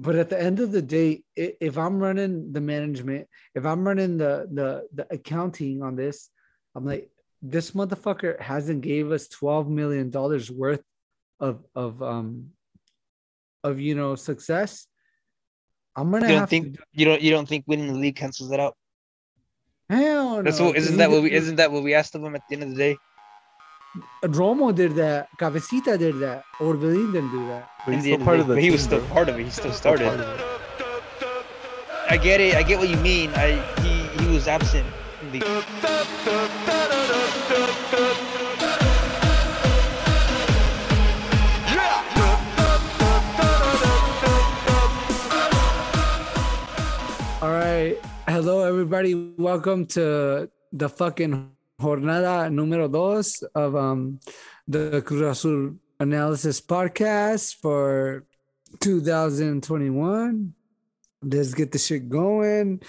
but at the end of the day, if I'm running the management, if I'm running the the the accounting on this, I'm like, this motherfucker hasn't gave us 12 million dollars worth of of um of you know success. I'm gonna you don't think to... you don't you don't think winning the league cancels that out? Hell no. That's. What, isn't that what we isn't that what we asked of him at the end of the day? Romo did that. Cabecita did that. or Orbelin didn't do that. But he's still part of the he was still part of it. He still started. I get it. I get what you mean. I he he was absent. The... All right. Hello, everybody. Welcome to the fucking jornada número dos of um, the Cruz Azul analysis podcast for 2021. Let's get the shit going.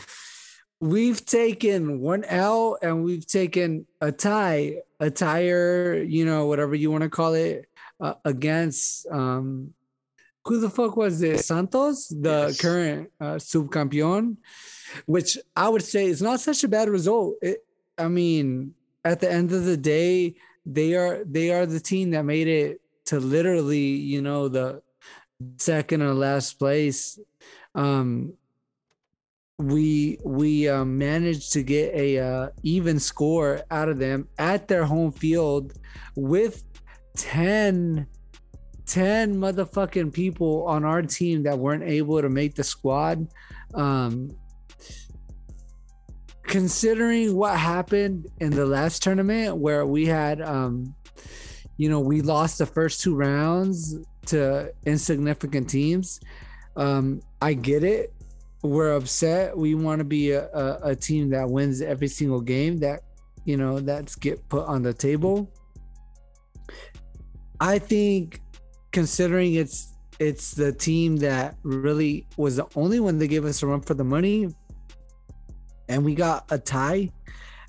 We've taken one L and we've taken a tie, a tire, you know, whatever you want to call it, uh, against um, who the fuck was it? Santos, the yes. current uh, subcampeon, which I would say is not such a bad result. It, I mean, at the end of the day, they are they are the team that made it to literally, you know, the second or last place. Um, we we uh, managed to get a uh, even score out of them at their home field with 10 10 motherfucking people on our team that weren't able to make the squad um considering what happened in the last tournament where we had um you know we lost the first two rounds to insignificant teams um i get it. We're upset. We want to be a, a, a team that wins every single game that you know that's get put on the table. I think considering it's it's the team that really was the only one that gave us a run for the money and we got a tie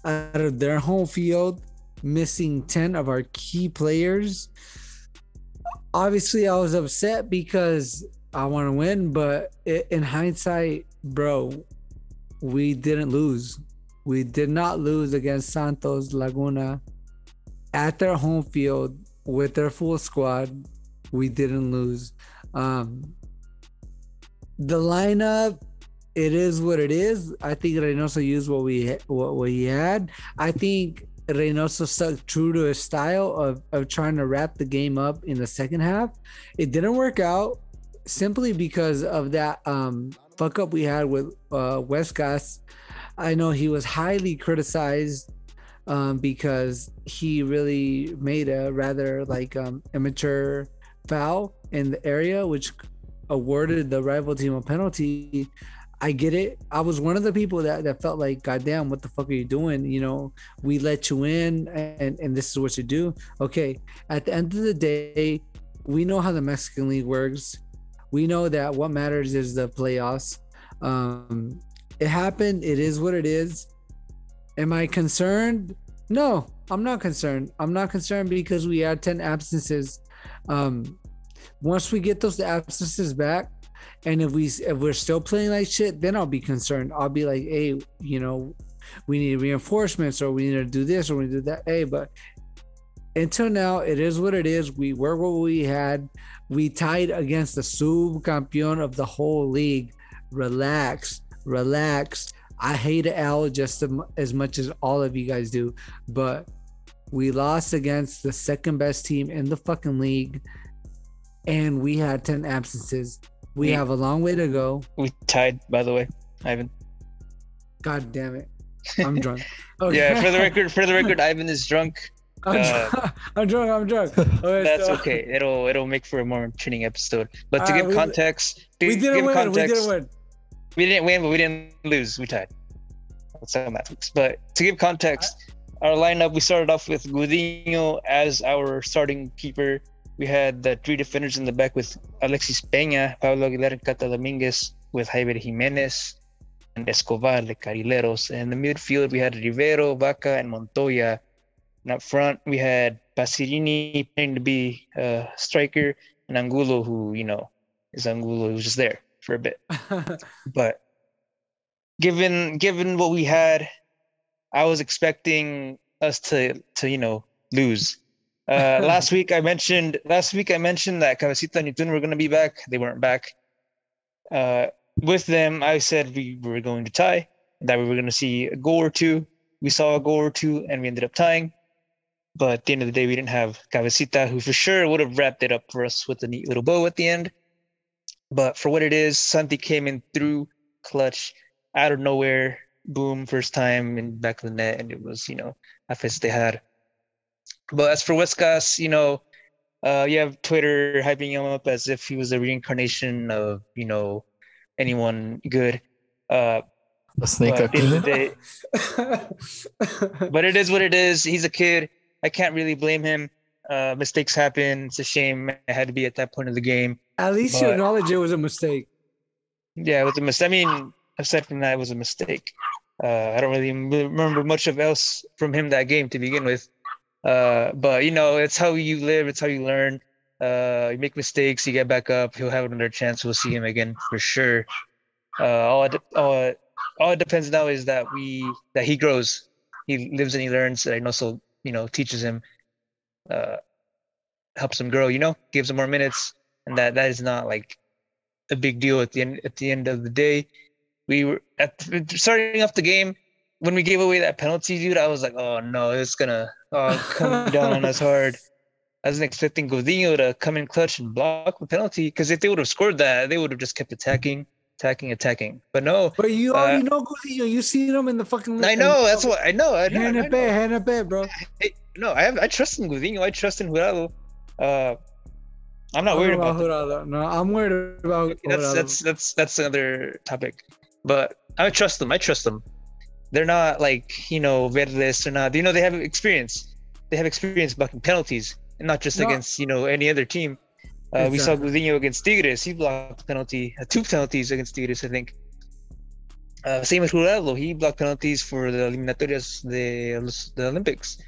out of their home field, missing 10 of our key players. Obviously, I was upset because I want to win, but in hindsight, bro, we didn't lose. We did not lose against Santos Laguna at their home field with their full squad. We didn't lose. Um, the lineup it is what it is. I think Reynoso used what we what we had. I think Reynoso stuck true to his style of, of trying to wrap the game up in the second half. It didn't work out simply because of that um, fuck up we had with uh, Huescas. I know he was highly criticized um, because he really made a rather like um, immature foul in the area, which awarded the rival team a penalty. I get it. I was one of the people that, that felt like, God damn, what the fuck are you doing? You know, we let you in and, and this is what you do. Okay. At the end of the day, we know how the Mexican League works. We know that what matters is the playoffs. Um, it happened. It is what it is. Am I concerned? No, I'm not concerned. I'm not concerned because we had 10 absences. Um, once we get those absences back, and if we if we're still playing like shit, then I'll be concerned. I'll be like, hey, you know, we need reinforcements or we need to do this or we do that. Hey, but until now, it is what it is. We were what we had. We tied against the subcampeon of the whole league. Relax, relax. I hate Al just as much as all of you guys do, but we lost against the second best team in the fucking league, and we had 10 absences. We, have a long way to go. We tied, by the way, Ivan. God damn it. I'm drunk. Okay. Yeah, for the record, for the record, Ivan is drunk. I'm, uh, drunk. I'm drunk. I'm drunk. Okay, that's so. okay. It'll it'll make for a more entertaining episode. But to uh, give we, context, to we didn't give win. Context, we didn't win. We didn't win, but we didn't lose. We tied. That's how that works. But to give context, our lineup we started off with Gudiño as our starting keeper we had the three defenders in the back with Alexis Peña, Pablo Aguilar, and Cata Dominguez, with Javier Jimenez and Escobar, the Carrileros. And in the midfield, we had Rivero, Baca, and Montoya. And up front, we had Passerini pretending to be a striker, and Angulo, who, you know, is Angulo, who was just there. for a bit. but given given what we had, I was expecting us to to you know lose. Uh, last week I mentioned last week I mentioned that Cabecita and Yotun were going to be back. They weren't back. Uh, with them, I said we were going to tie. That we were going to see a goal or two. We saw a goal or two, and we ended up tying. But at the end of the day, we didn't have Cabecita, who for sure would have wrapped it up for us with a neat little bow at the end. But for what it is, Santi came in through clutch out of nowhere, boom, first time in back of the net, and it was, you know, a had. But as for Huescas, you know, uh, you have Twitter hyping him up as if he was a reincarnation of, you know, anyone good. Uh, A snake but, at the end of the activity. day- but it is what it is. He's a kid. I can't really blame him. Uh, mistakes happen. It's a shame it had to be at that point of the game. At least you But- acknowledge it was a mistake. Yeah, it was a mistake. I mean, aside from that, it was a mistake. Uh, I don't really remember much of else from him that game to begin with. Uh, but you know, it's how you live. It's how you learn. Uh, you make mistakes, you get back up. He'll have another chance. We'll see him again for sure. Uh, all it, all, it, all it depends now is that we that he grows. He lives and he learns. And also, you know, teaches him, uh, helps him grow. You know, gives him more minutes, and that that is not like a big deal at the end. At the end of the day, we were at starting off the game when we gave away that penalty, dude. I was like, oh no, it's gonna uh, come down on us hard. I wasn't expecting Gudiño to come in clutch and block the penalty because if they would have scored that, they would have just kept attacking, attacking, attacking. But no, But you Uh, already know Gudiño. You seen him in the fucking. I know that's what I know. I know, I Hand know, back, hand back, bro. Hey, no, I have I trust in Gudiño. I trust in Jurado. Uh, I'm not I don't worried about. Jurado. No, I'm worried about. that's Jurado. that's that's that's another topic. But I trust them. I trust them. They're not like you know Verdes. They're not. You know they have experience. They have experience blocking penalties, and not just No. against you know any other team. Uh, We saw. Gudiño against Tigres. He blocked penalty, uh, two penalties against Tigres, I think. Uh, same with Jurado. He blocked penalties for the eliminatorias, the the Olympics.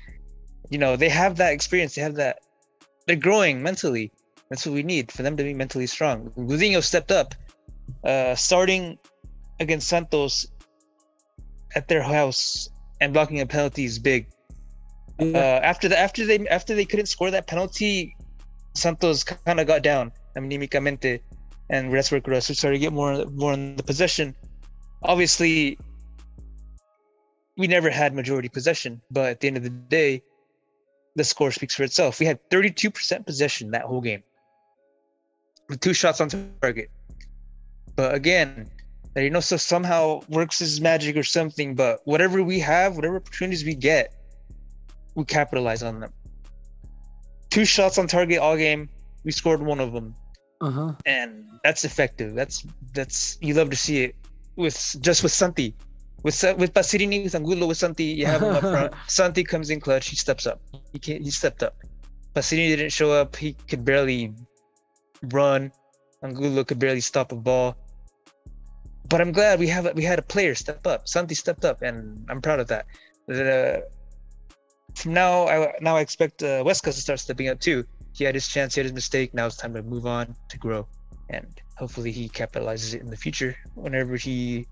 You know they have that experience. They have that. They're growing mentally. That's what we need for them to be mentally strong. Gudiño stepped up, uh, starting against Santos at their house and blocking a penalty is big. Yeah. Uh, after the after they after they couldn't score that penalty, Santos kind of got down anímicamente, and that's where Cruz started to get more more in the possession. Obviously, we never had majority possession, but at the end of the day, the score speaks for itself. We had 32% possession that whole game, with two shots on target. But again, you know, so somehow works as magic or something. But whatever we have, whatever opportunities we get, we capitalize on them. Two shots on target all game. We scored one of them, Uh huh. and that's effective. That's that's you love to see it with just with Santi, with with Passerini, with Angulo, with Santi. You have him up front. Santi comes in clutch. He steps up. He can't. He stepped up. Passerini didn't show up. He could barely run. Angulo could barely stop a ball. But I'm glad we have we had a player step up. Santi stepped up, and I'm proud of that. From now, I now I expect uh, Huescas to start stepping up too. He had his chance, he had his mistake. Now it's time to move on to grow, and hopefully he capitalizes it in the future whenever he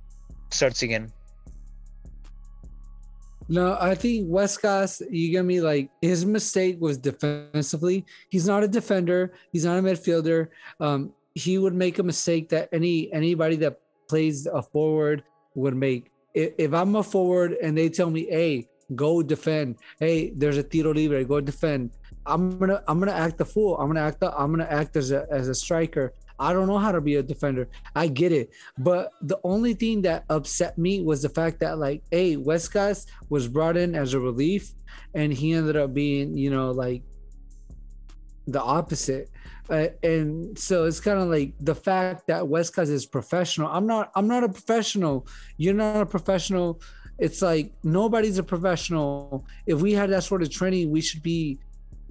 starts again. No, I think Huescas, you get me like his mistake was defensively. He's not a defender, he's not a midfielder. Um, he would make a mistake that any anybody that plays a forward would make. If, I'm a forward and they tell me, hey, go defend, hey, there's a tiro libre, go defend. I'm gonna I'm gonna act the fool. I'm gonna act the, I'm gonna act as a as a striker. I don't know how to be a defender. I get it. But the only thing that upset me was the fact that like, hey, Huescas was brought in as a relief and he ended up being, you know, like the opposite. Uh, and so it's kind of like the fact that Huescas is professional. I'm not I'm not a professional. You're not a professional. It's like nobody's a professional. If we had that sort of training, we should be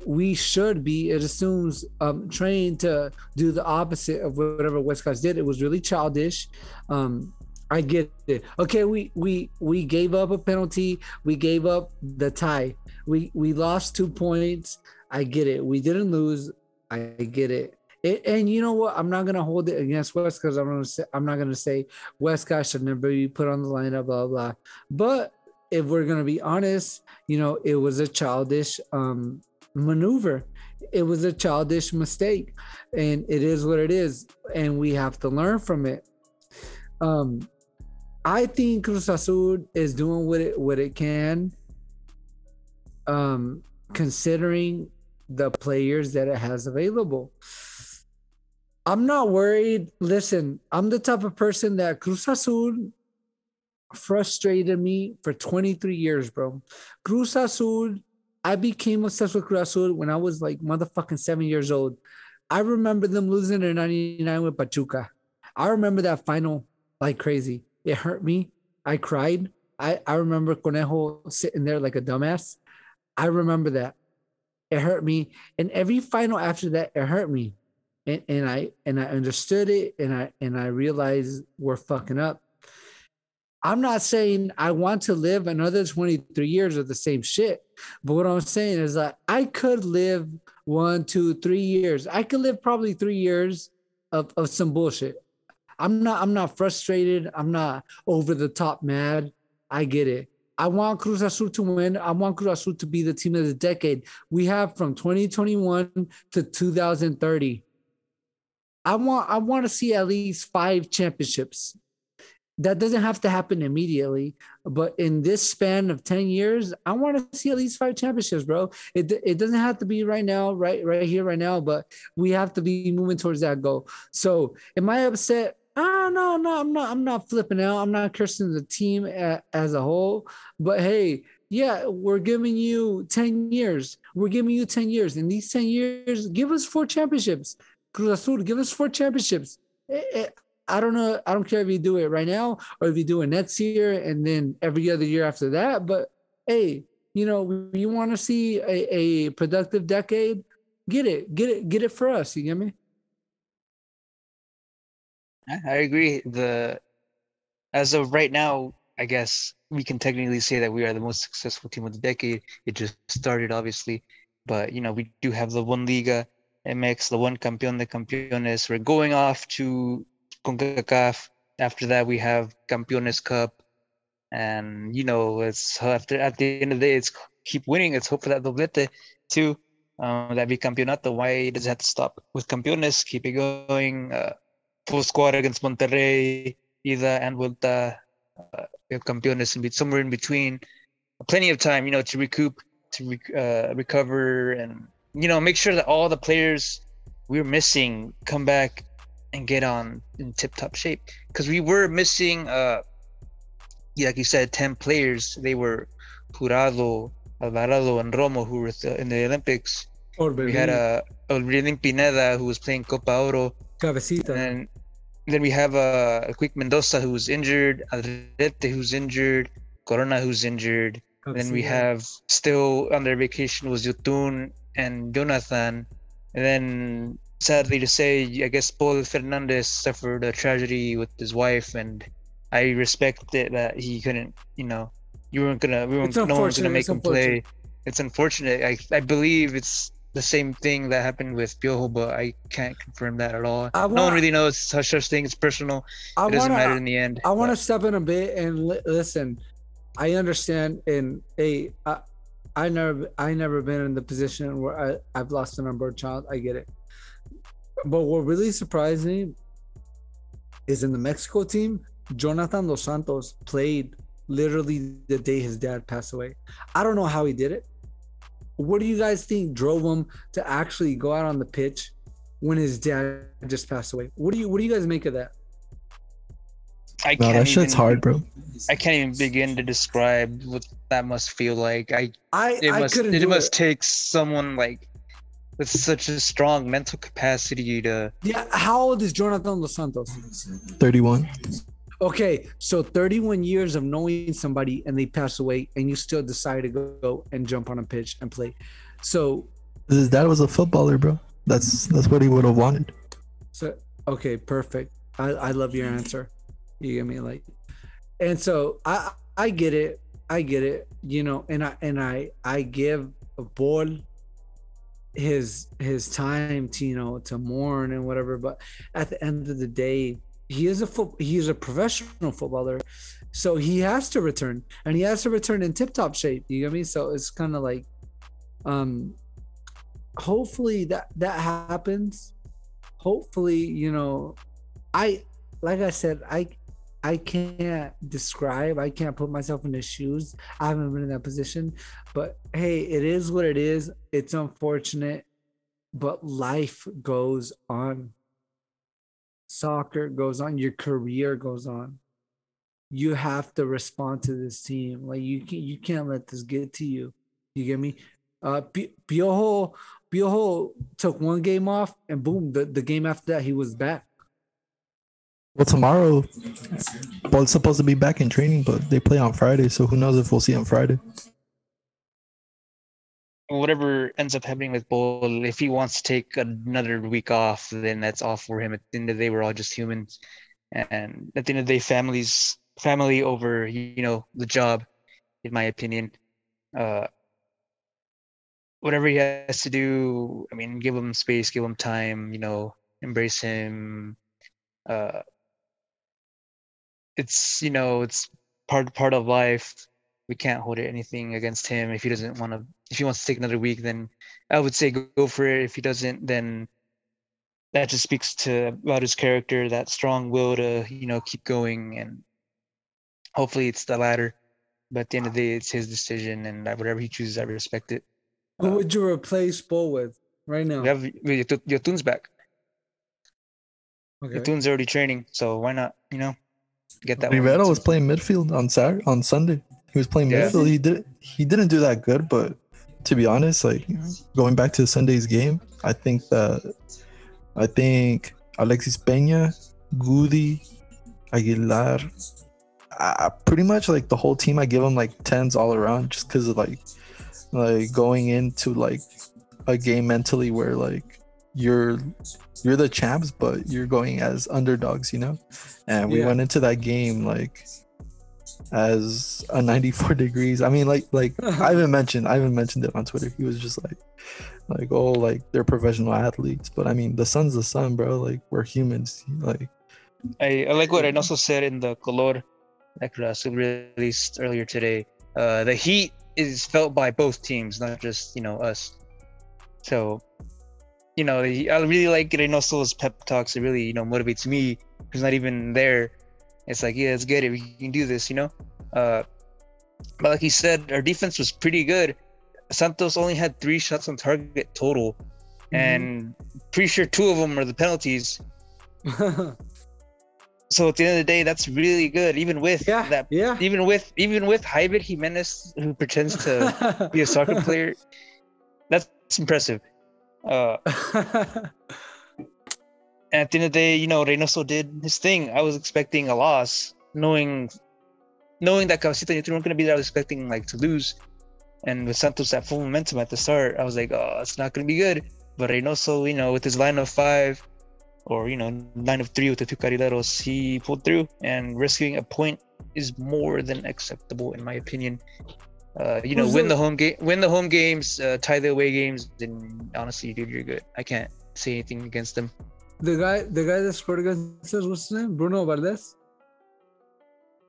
we should be it assumes um trained to do the opposite of whatever Huescas did. It was really childish. Um I get it. Okay, we we we gave up a penalty. We gave up the tie. We we lost two points. I get it. We didn't lose. I get it. It, and you know what? I'm not gonna hold it against West because I'm gonna say I'm not gonna say West guy should never be put on the lineup, blah blah. But if we're gonna be honest, you know, it was a childish um maneuver. It was a childish mistake, and it is what it is, and we have to learn from it. Um, I think Cruz Azul is doing what it what it can. Um, considering the players that it has available. I'm not worried. Listen, I'm the type of person that Cruz Azul frustrated me for 23 years, bro. Cruz Azul, I became obsessed with Cruz Azul when I was like motherfucking seven years old. I remember them losing in 99 with Pachuca. I remember that final like crazy. It hurt me. I cried. I, I remember Conejo sitting there like a dumbass. I remember that. It hurt me. And every final after that, it hurt me. And, and I and I understood it and I and I realized we're fucking up. I'm not saying I want to live another 23 years of the same shit. But what I'm saying is that I could live one, two, three years. I could live probably three years of, of some bullshit. I'm not I'm not frustrated. I'm not over the top mad. I get it. I want Cruz Azul to win. I want Cruz Azul to be the team of the decade. We have from 2021 to 2030. I want I want to see at least five championships. That doesn't have to happen immediately, but in this span of 10 years, I want to see at least five championships, bro. It, it doesn't have to be right now, right, right here, right now, but we have to be moving towards that goal. So am I upset? Ah, no, no, I'm not. I'm not flipping out. I'm not cursing the team as a whole. But hey, yeah, we're giving you 10 years. We're giving you 10 years. In these 10 years, give us four championships. Cruz Azul, give us four championships. Eh, eh, I don't know. I don't care if you do it right now or if you do it next year and then every other year after that. But hey, you know, you want to see a, a productive decade, get it, get it, get it for us. You get me? I agree. The as of right now, I guess we can technically say that we are the most successful team of the decade. It just started, obviously, but you know we do have the one Liga MX, the one Campeón de Campeones. We're going off to CONCACAF. After that, we have Campeones Cup, and you know it's after at the end of the day, it's keep winning. It's hope for that doblete too. Um, that bicampeonato. Why does it have to stop with Campeones? Keep it going. Uh, full squad against Monterrey, ida and vuelta, uh, campeones in somewhere in between. Plenty of time, you know, to recoup, to re- uh, recover, and you know, make sure that all the players we're missing come back and get on in tip-top shape. Because we were missing, uh, yeah, like you said, ten players. They were Jurado, Alvarado, and Romo, who were th- in the Olympics. we had a uh, Pineda, who was playing Copa Oro. Cabecita. And then we have uh, a Quick Mendoza who's injured, Aldrete who's injured, Corona who's injured. then we have still on their vacation was Yotun and Jonathan. And then sadly to say, I guess Pol Fernandez suffered a tragedy with his wife, and I respect it that he couldn't. You know, you weren't gonna, we weren't, no one's gonna make him play. It's unfortunate. I I believe it's the same thing that happened with Piojo, but I can't confirm that at all. Want, no one really knows such such thing. It's personal. I it doesn't matter in the end. I want to step in a bit and li- listen. I understand. And hey, I, I never, I never been in the position where I, I've lost an unborn child. I get it. But what really surprised me is in the Mexico team, Jonathan Dos Santos played literally the day his dad passed away. I don't know how he did it what do you guys think drove him to actually go out on the pitch when his dad just passed away? What do you what do you guys make of that? I no, that shit's hard, bro. I can't even begin to describe what that must feel like. I I it must I it must it. take someone like with such a strong mental capacity to Yeah, how old is Jonathan Dos Santos? 31. Okay, so 31 years of knowing somebody and they pass away, and you still decide to go and jump on a pitch and play. So his dad was a footballer, bro. That's that's what he would have wanted. So okay, perfect. I, I love your answer. You get me like, and so I I get it. I get it. You know, and I and I I give a ball his his time to you know to mourn and whatever. But at the end of the day, he is a foot he is a professional footballer, so he has to return and he has to return in tip top shape. You get me? So it's kind of like, um, hopefully that that happens. Hopefully, you know, I like I said, I I can't describe, I can't put myself in his shoes. I haven't been in that position. But hey, it is what it is. It's unfortunate, but life goes on. Soccer goes on, your career goes on. You have to respond to this team. Like you can you can't let this get to you. You get me? Uh Piojo Piojo took one game off and boom, the, the game after that he was back. Well, tomorrow, Pol's supposed to be back in training, but they play on Friday, so who knows if we'll see him Friday. Whatever ends up happening with Pol, if he wants to take another week off, then that's all for him. At the end of the day, we're all just humans, and at the end of the day, families, family over you know the job, in my opinion. Uh, whatever he has to do, I mean, give him space, give him time, you know, embrace him. Uh, it's you know it's part part of life. We can't hold it anything against him if he doesn't want to. If he wants to take another week, then I would say go, go for it. If he doesn't, then that just speaks to about his character, that strong will to you know keep going, and hopefully it's the latter. But at the end of the day, it's his decision, and whatever he chooses, I respect it. Who uh, would you replace Pol with right now? We have Yotun's back. Okay. Yotun's already training, so why not? You know, get that. Rivera was playing midfield on Saturday, on Sunday. He was playing yeah. midfield. He did he didn't do that good, but to be honest, like going back to Sunday's game, I think that I think Alexis Peña, Gudy, Aguilar, I, pretty much like the whole team. I give them like tens all around, just because of like like going into like a game mentally where like you're you're the champs, but you're going as underdogs, you know. And we yeah. went into that game like as a 94 degrees. I mean, like like I even mentioned I even mentioned it on Twitter. He was just like like oh like they're professional athletes, but I mean the sun's the sun, bro. Like we're humans. Like I, I like what I also said in the color that released earlier today. Uh, the heat is felt by both teams, not just you know us. So you know, I really like Reynoso's pep talks. It really, you know, motivates me who's not even there. It's like, yeah, let's get it. We can do this, you know? Uh, but like he said, our defense was pretty good. Santos only had three shots on target total. Mm-hmm. And pretty sure two of them are the penalties. so at the end of the day, that's really good. Even with yeah, that, yeah. Even with even with Javier Jimenez, who pretends to be a soccer player, that's impressive. Uh, at the end of the day, you know, Reynoso did his thing. I was expecting a loss, knowing knowing that Cabecita and weren't going to be there. I was expecting like to lose. And with Santos at full momentum at the start, I was like, oh, it's not going to be good. But Reynoso, you know, with his line of five or, you know, line of three with the two Carrileros, he pulled through and rescuing a point is more than acceptable, in my opinion uh, you know, Who's win the home game, win the home games, uh, tie the away games, then honestly, dude, you're good. I can't say anything against them. The guy, the guy that scored against us, what's his name? Bruno Valdez.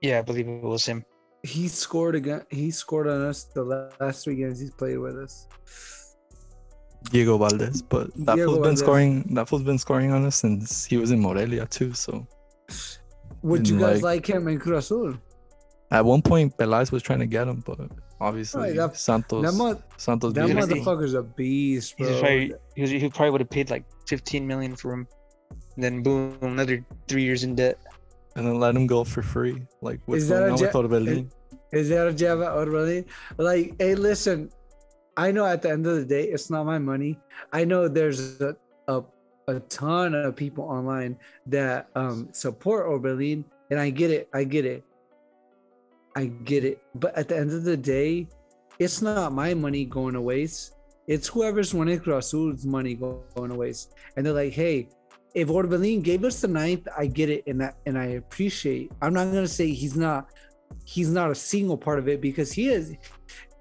Yeah, I believe it was him. He scored again. He scored on us the last three games he's played with us. Diego Valdez, but that Diego fool's been scoring. That fool's been scoring on us since he was in Morelia too. So, would you guys like, like him in Cruz Azul? At one point, Peláez was trying to get him, but obviously that, Santos. That, mo- Santos. That motherfucker's a beast, bro. Probably, he, he probably would have paid like 15 million for him. Then boom, another three years in debt. And then let him go for free. Like what's is going on with Orbelin? Is, is that a jab at Orbelin? Like, hey, listen. I know at the end of the day, it's not my money. I know there's a a, a ton of people online that um support Orbelin, and I get it. I get it. I get it. But at the end of the day, it's not my money going to waste. It's whoever's winning Azul's money going to waste. And they're like, hey, if Orbelin gave us the ninth, I get it and that and I appreciate. I'm not gonna say he's not he's not a single part of it because he is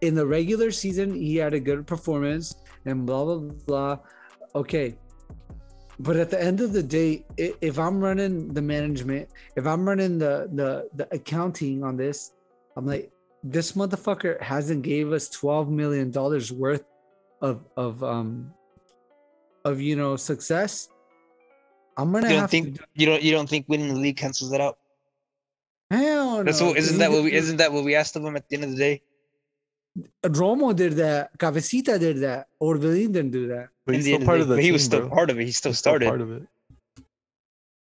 in the regular season, he had a good performance. and blah blah blah. Okay, but at the end of the day, if I'm running the management, if I'm running the the the accounting on this, I'm like, this motherfucker hasn't gave us twelve million dollars worth of of um of you know success. I'm gonna you don't think to, you don't you don't think winning the league cancels that out? Hell That's no. what isn't that what we isn't that what we asked of him at the end of the day? Romo did that. Cabecita did that. Orbelin didn't do that. But he's still part the of the but he team, was still bro. part of it. He still He's still started. part of it.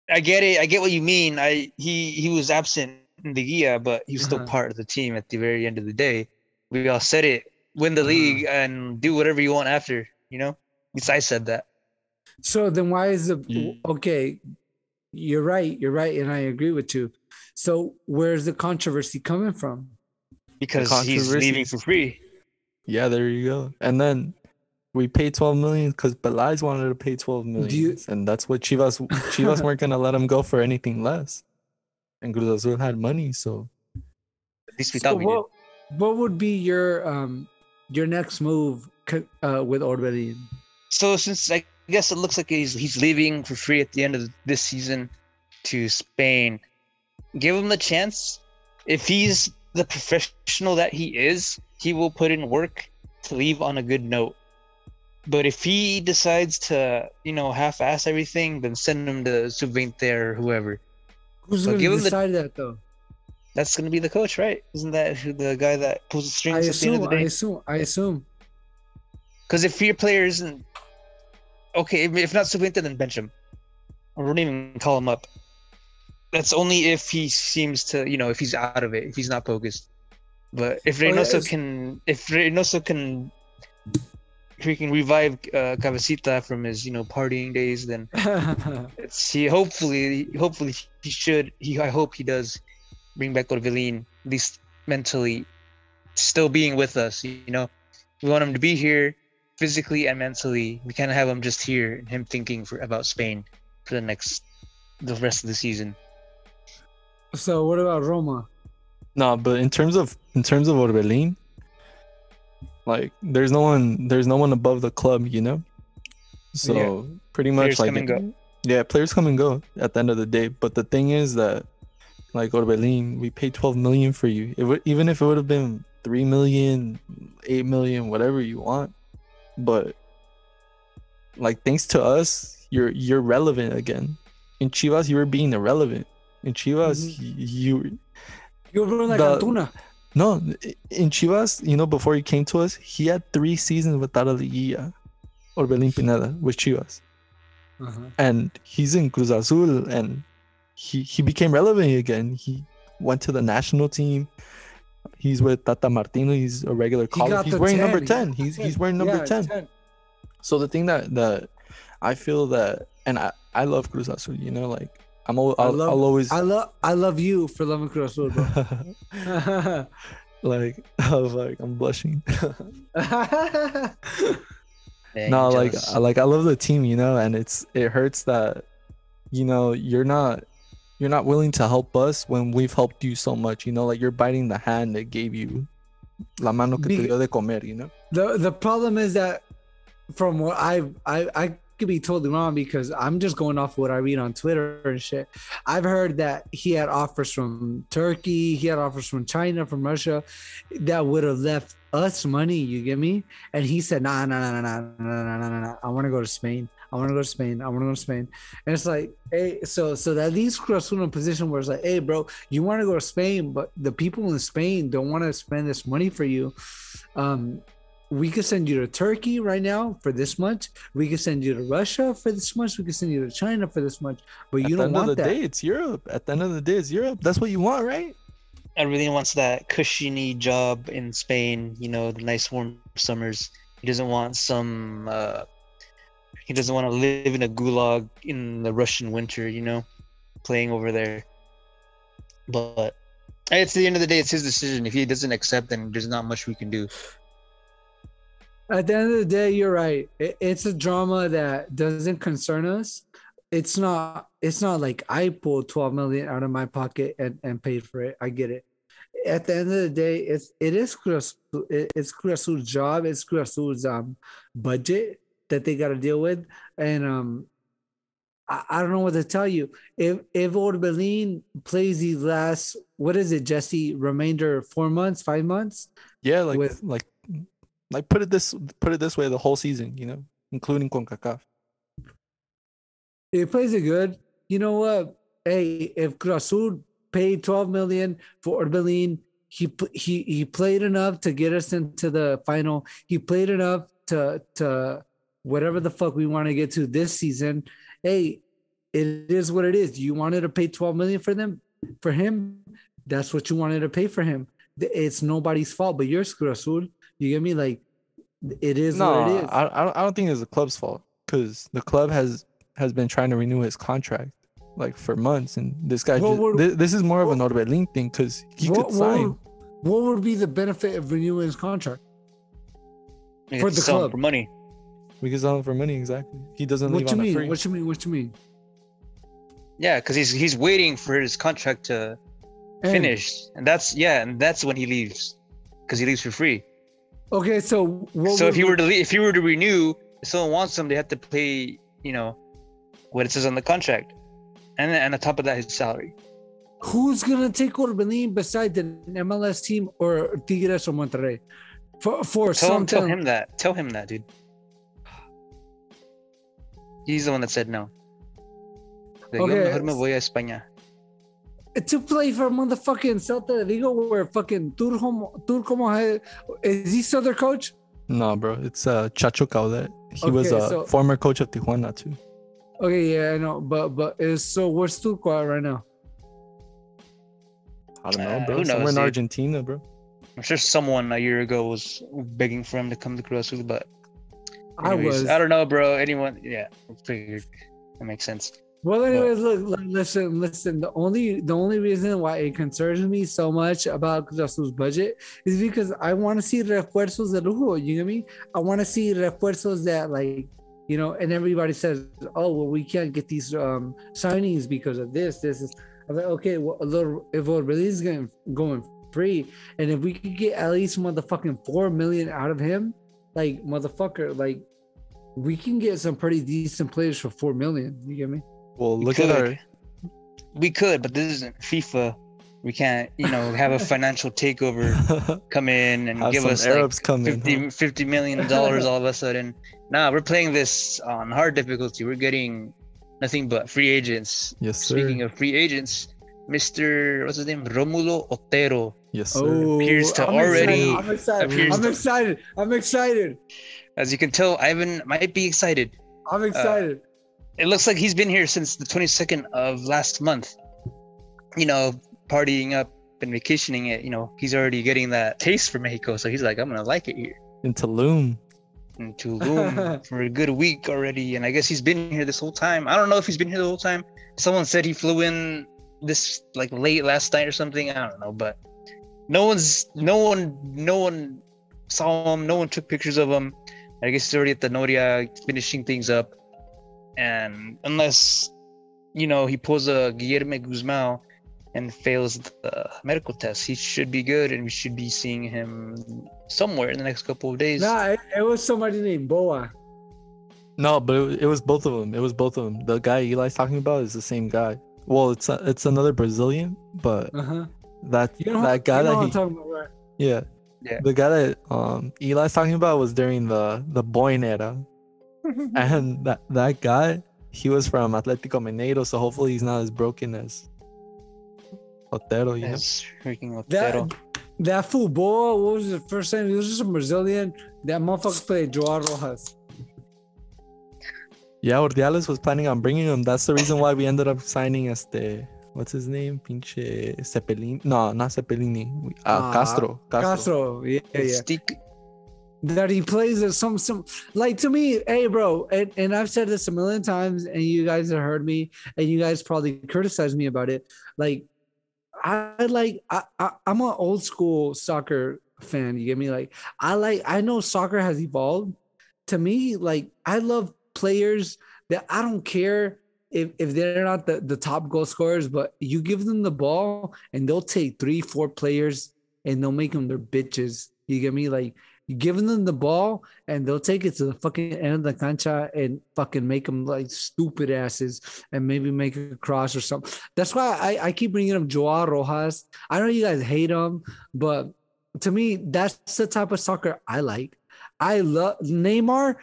I get it. I get what you mean. I he he was absent in the year, but he was still Uh-huh. part of the team at the very end of the day. We all said it. Win the Uh-huh. league and do whatever you want after. You know. At least I said that. So then why is the Mm. okay? You're right. You're right, and I agree with you. So where's the controversy coming from? because he's leaving for free. Yeah, there you go. And then we paid 12 million because Peláez wanted to pay 12 million. you- and that's what Chivas Chivas weren't gonna let him go for anything less. And Cruz Azul had money, so At least we So thought we did. what, what would be your um your next move uh, with Orbelin? So since I guess it looks like he's he's leaving for free at the end of this season to Spain, give him the chance. If he's the professional that he is, he will put in work to leave on a good note. But if he decides to, you know, half-ass everything, then send him to Sub-20 or whoever. Who's So going to him the- decide that though? That's gonna be the coach, right? Isn't that who the guy that pulls the I strings at the end of the day? I assume. I assume. Because if your player isn't okay, if, not Subinta, then bench him. Or don't even call him up. That's only if he seems to, you know, if he's out of it, if he's not focused. But if Oh, yeah, Reynoso can, if Reynoso can, if he can revive uh, Cabecita from his, you know, partying days, then it's he. Hopefully, hopefully he should. He, I hope he does bring back Orbelin, at least mentally, still being with us. You know, we want him to be here physically and mentally. We can't have him just here and him thinking for about Spain for the next, the rest of the season. so what about Roma? no, but in terms of in terms of Orbelin, like there's no one there's no one above the club, you know? So pretty much Players like come and go. Yeah, players come and go at the end of the day. But the thing is that, like Orbelin, we paid 12 million for you. It would, even if it would have been 3 million, 8 million, whatever you want. But like thanks to us, you're you're relevant again. In Chivas, you were being irrelevant. In Chivas, Mhm. you You were like The- Antuna. no in Chivas, you know, before he came to us, he had three seasons without a liguilla. Orbelin Pineda with Chivas. Uh-huh. and he's in Cruz Azul and he he became relevant again. He went to the national team. He's with Tata Martino. He's a regular He caller. got He's wearing 10, number 10. got He's 10. he's wearing number Yeah, 10. 10. So the thing that that I feel that and I, I love Cruz Azul, you know, like I'm al- I I'll, love- I'll always I love I love you for loving Cruz Azul, bro. like I was like I'm blushing. No, like. I like I love the team, you know, and it's it hurts that you know you're not you're not willing to help us when we've helped you so much. You know, like you're biting the hand that gave you la mano que te dio de comer. You know. The the problem is that from what I I I could be totally wrong because I'm just going off what I read on Twitter and shit. I've heard that he had offers from Turkey, he had offers from China, from Russia, that would have left us money. You get me? And he said, Nah, nah, nah, nah, nah, nah, nah, nah. I want to go to Spain. I want to go to Spain. I want to go to Spain. And it's like, hey, so so that leaves Cruz Azul in a position where it's like, hey, bro, you want to go to Spain, but the people in Spain don't want to spend this money for you. Um, we could send you to Turkey right now for this much. We could send you to Russia for this much. We could send you to China for this much. But you At the don't want that. At the end want of the that. day, it's Europe. At the end of the day, it's Europe. That's what you want, right? Everything wants that cushiony job in Spain, you know, the nice warm summers. He doesn't want some uh he doesn't want to live in a gulag in the Russian winter, you know, playing over there. But it's the end of the day, it's his decision. If he doesn't accept, then there's not much we can do. At the end of the day, you're right. It, it's a drama that doesn't concern us. It's not. It's not like I pulled 12 million out of my pocket and, and paid for it. I get it. at the end of the day, it's it is Cruz, it's Cruz job, it's Cruz Azul's um budget that they got to deal with, and um, I, I, don't know what to tell you. If if Orbelin plays these last, what is it, Jesse? Remainder four months, five months? Yeah, like with, like like put it this put it this way, the whole season, you know, including Concacaf. He plays it good, you know what? Hey, if Cruz paid 12 million for Orbelin. He he he played enough to get us into the final. He played enough to to whatever the fuck we want to get to this season. Hey, it is what it is. You wanted to pay 12 million for them for him. That's what you wanted to pay for him. It's nobody's fault, but you're Cruz Azul. You get me? Like it is no, what it is. I I don't think it's the club's fault because the club has has been trying to renew his contract like for months, and this guy. Just, would, this, this, is more of an Orbelin thing because he what, could sign. What, what would be the benefit of renewing his contract for the club for money? We can sell him for money. Exactly. He doesn't what leave you on mean? free. What you mean? What you mean? Yeah, because he's he's waiting for his contract to and, finish, and that's yeah, and that's when he leaves, because he leaves for free. Okay, so so if he were to leave, if he were to renew, if someone wants him, they have to pay you know what it says on the contract and and on top of that, his salary. Who's gonna take Orbelin besides the MLS team or Tigres or Monterrey? For for tell him, tell him that. Tell him that, dude. He's the one that said no. okay. me voy a España. To play for motherfucking Celta de Vigo, where fucking Turco, Turco is he still their coach? No, bro. It's uh, Chacho Coudet. He okay, was a so, former coach of Tijuana too. Okay, yeah, I know, but but is so where's Turco at right now? I don't know, uh, bro. Uh, Somewhere in? Argentina, bro. I'm sure someone a year ago was begging for him to come to Cruz Azul, but anyways, I was. I don't know, bro. Anyone? Yeah, figured that makes sense. Well, anyways, but, look, listen, listen. The only the only reason why it concerns me so much about Cruz budget is because I want to see refuerzos de lujo. You get me? I want to see refuerzos that like you know, and everybody says, "Oh, well, we can't get these um, signings because of this. This is." I'm like, okay, well, a little if really is going going free, and if we could get at least motherfucking four million out of him, like motherfucker, like we can get some pretty decent players for four million. You get me? Well, look at our. We could, but this isn't FIFA. We can't, you know, have a financial takeover come in and have give us Arabs like come 50, in, huh? 50 million dollars all of a sudden nah, we're playing this on hard difficulty. We're getting nothing but free agents. Yes, sir. Speaking of free agents, Mr. What's his name? Romulo Otero. Yes, sir. Oh, appears to I'm already. Excited. I'm excited. I'm excited. I'm excited. As you can tell, Ivan might be excited. I'm uh, excited. Uh, it looks like he's been here since the 22nd of last month. You know, partying up and vacationing it. You know, he's already getting that taste for Mexico, so he's like, I'm gonna like it here. In Tulum in Tulum for a good week already, and I guess he's been here this whole time. I don't know if he's been here the whole time. Someone said he flew in this like late last night or something. I don't know, but no one's no one no one saw him. No one took pictures of him. I guess he's already at the Noria finishing things up, and unless you know he pulls a Guillermo Guzmán and fails the medical test, he should be good, and we should be seeing him somewhere in the next couple of days. Nah, it, it was somebody named Boa. No, but it, it, was both of them. It was both of them. The guy Eli's talking about is the same guy. Well, it's a, it's another Brazilian, but uh-huh. That you know that guy that he, about, right? yeah, yeah, the guy that um Eli's talking about was during the the Boyne era, and that that guy he was from Atletico Mineiro, so hopefully he's not as broken as Otero. You That's know? freaking Otero. That, that football, what was the first time? He was just a Brazilian. That motherfucker played Joao Rojas. Yeah, Ordiales was planning on bringing him. That's the reason why we ended up signing este. What's his name? Pinche Cepelini. No, not Cepelini. Uh, uh, Castro. Castro. Castro. Yeah, yeah. Stick. That he plays as some some like to me, hey bro, and, and I've said this a million times, and you guys have heard me, and you guys probably criticize me about it. Like I like I, I I'm an old school soccer fan. You get me? Like I like I know soccer has evolved. To me, like I love players that I don't care if, if they're not the, the top goal scorers, but you give them the ball and they'll take three, four players and they'll make them their bitches. You get me? Like you giving them the ball and they'll take it to the fucking end of the cancha and fucking make them like stupid asses and maybe make a cross or something. That's why I, I keep bringing up Joao Rojas. I know you guys hate him, but to me, that's the type of soccer I like. I love Neymar.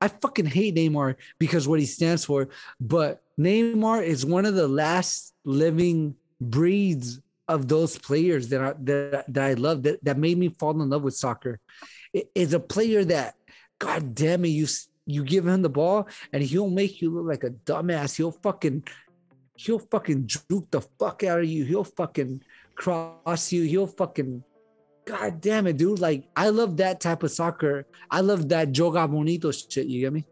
I fucking hate Neymar because what he stands for, but Neymar is one of the last living breeds of those players that I that, that I love that, that made me fall in love with soccer is a player that, god damn it, you you give him the ball and he'll make you look like a dumbass. He'll fucking he'll fucking juke the fuck out of you. He'll fucking cross you. He'll fucking god damn it, dude. Like I love that type of soccer. I love that joga bonito shit. You get me?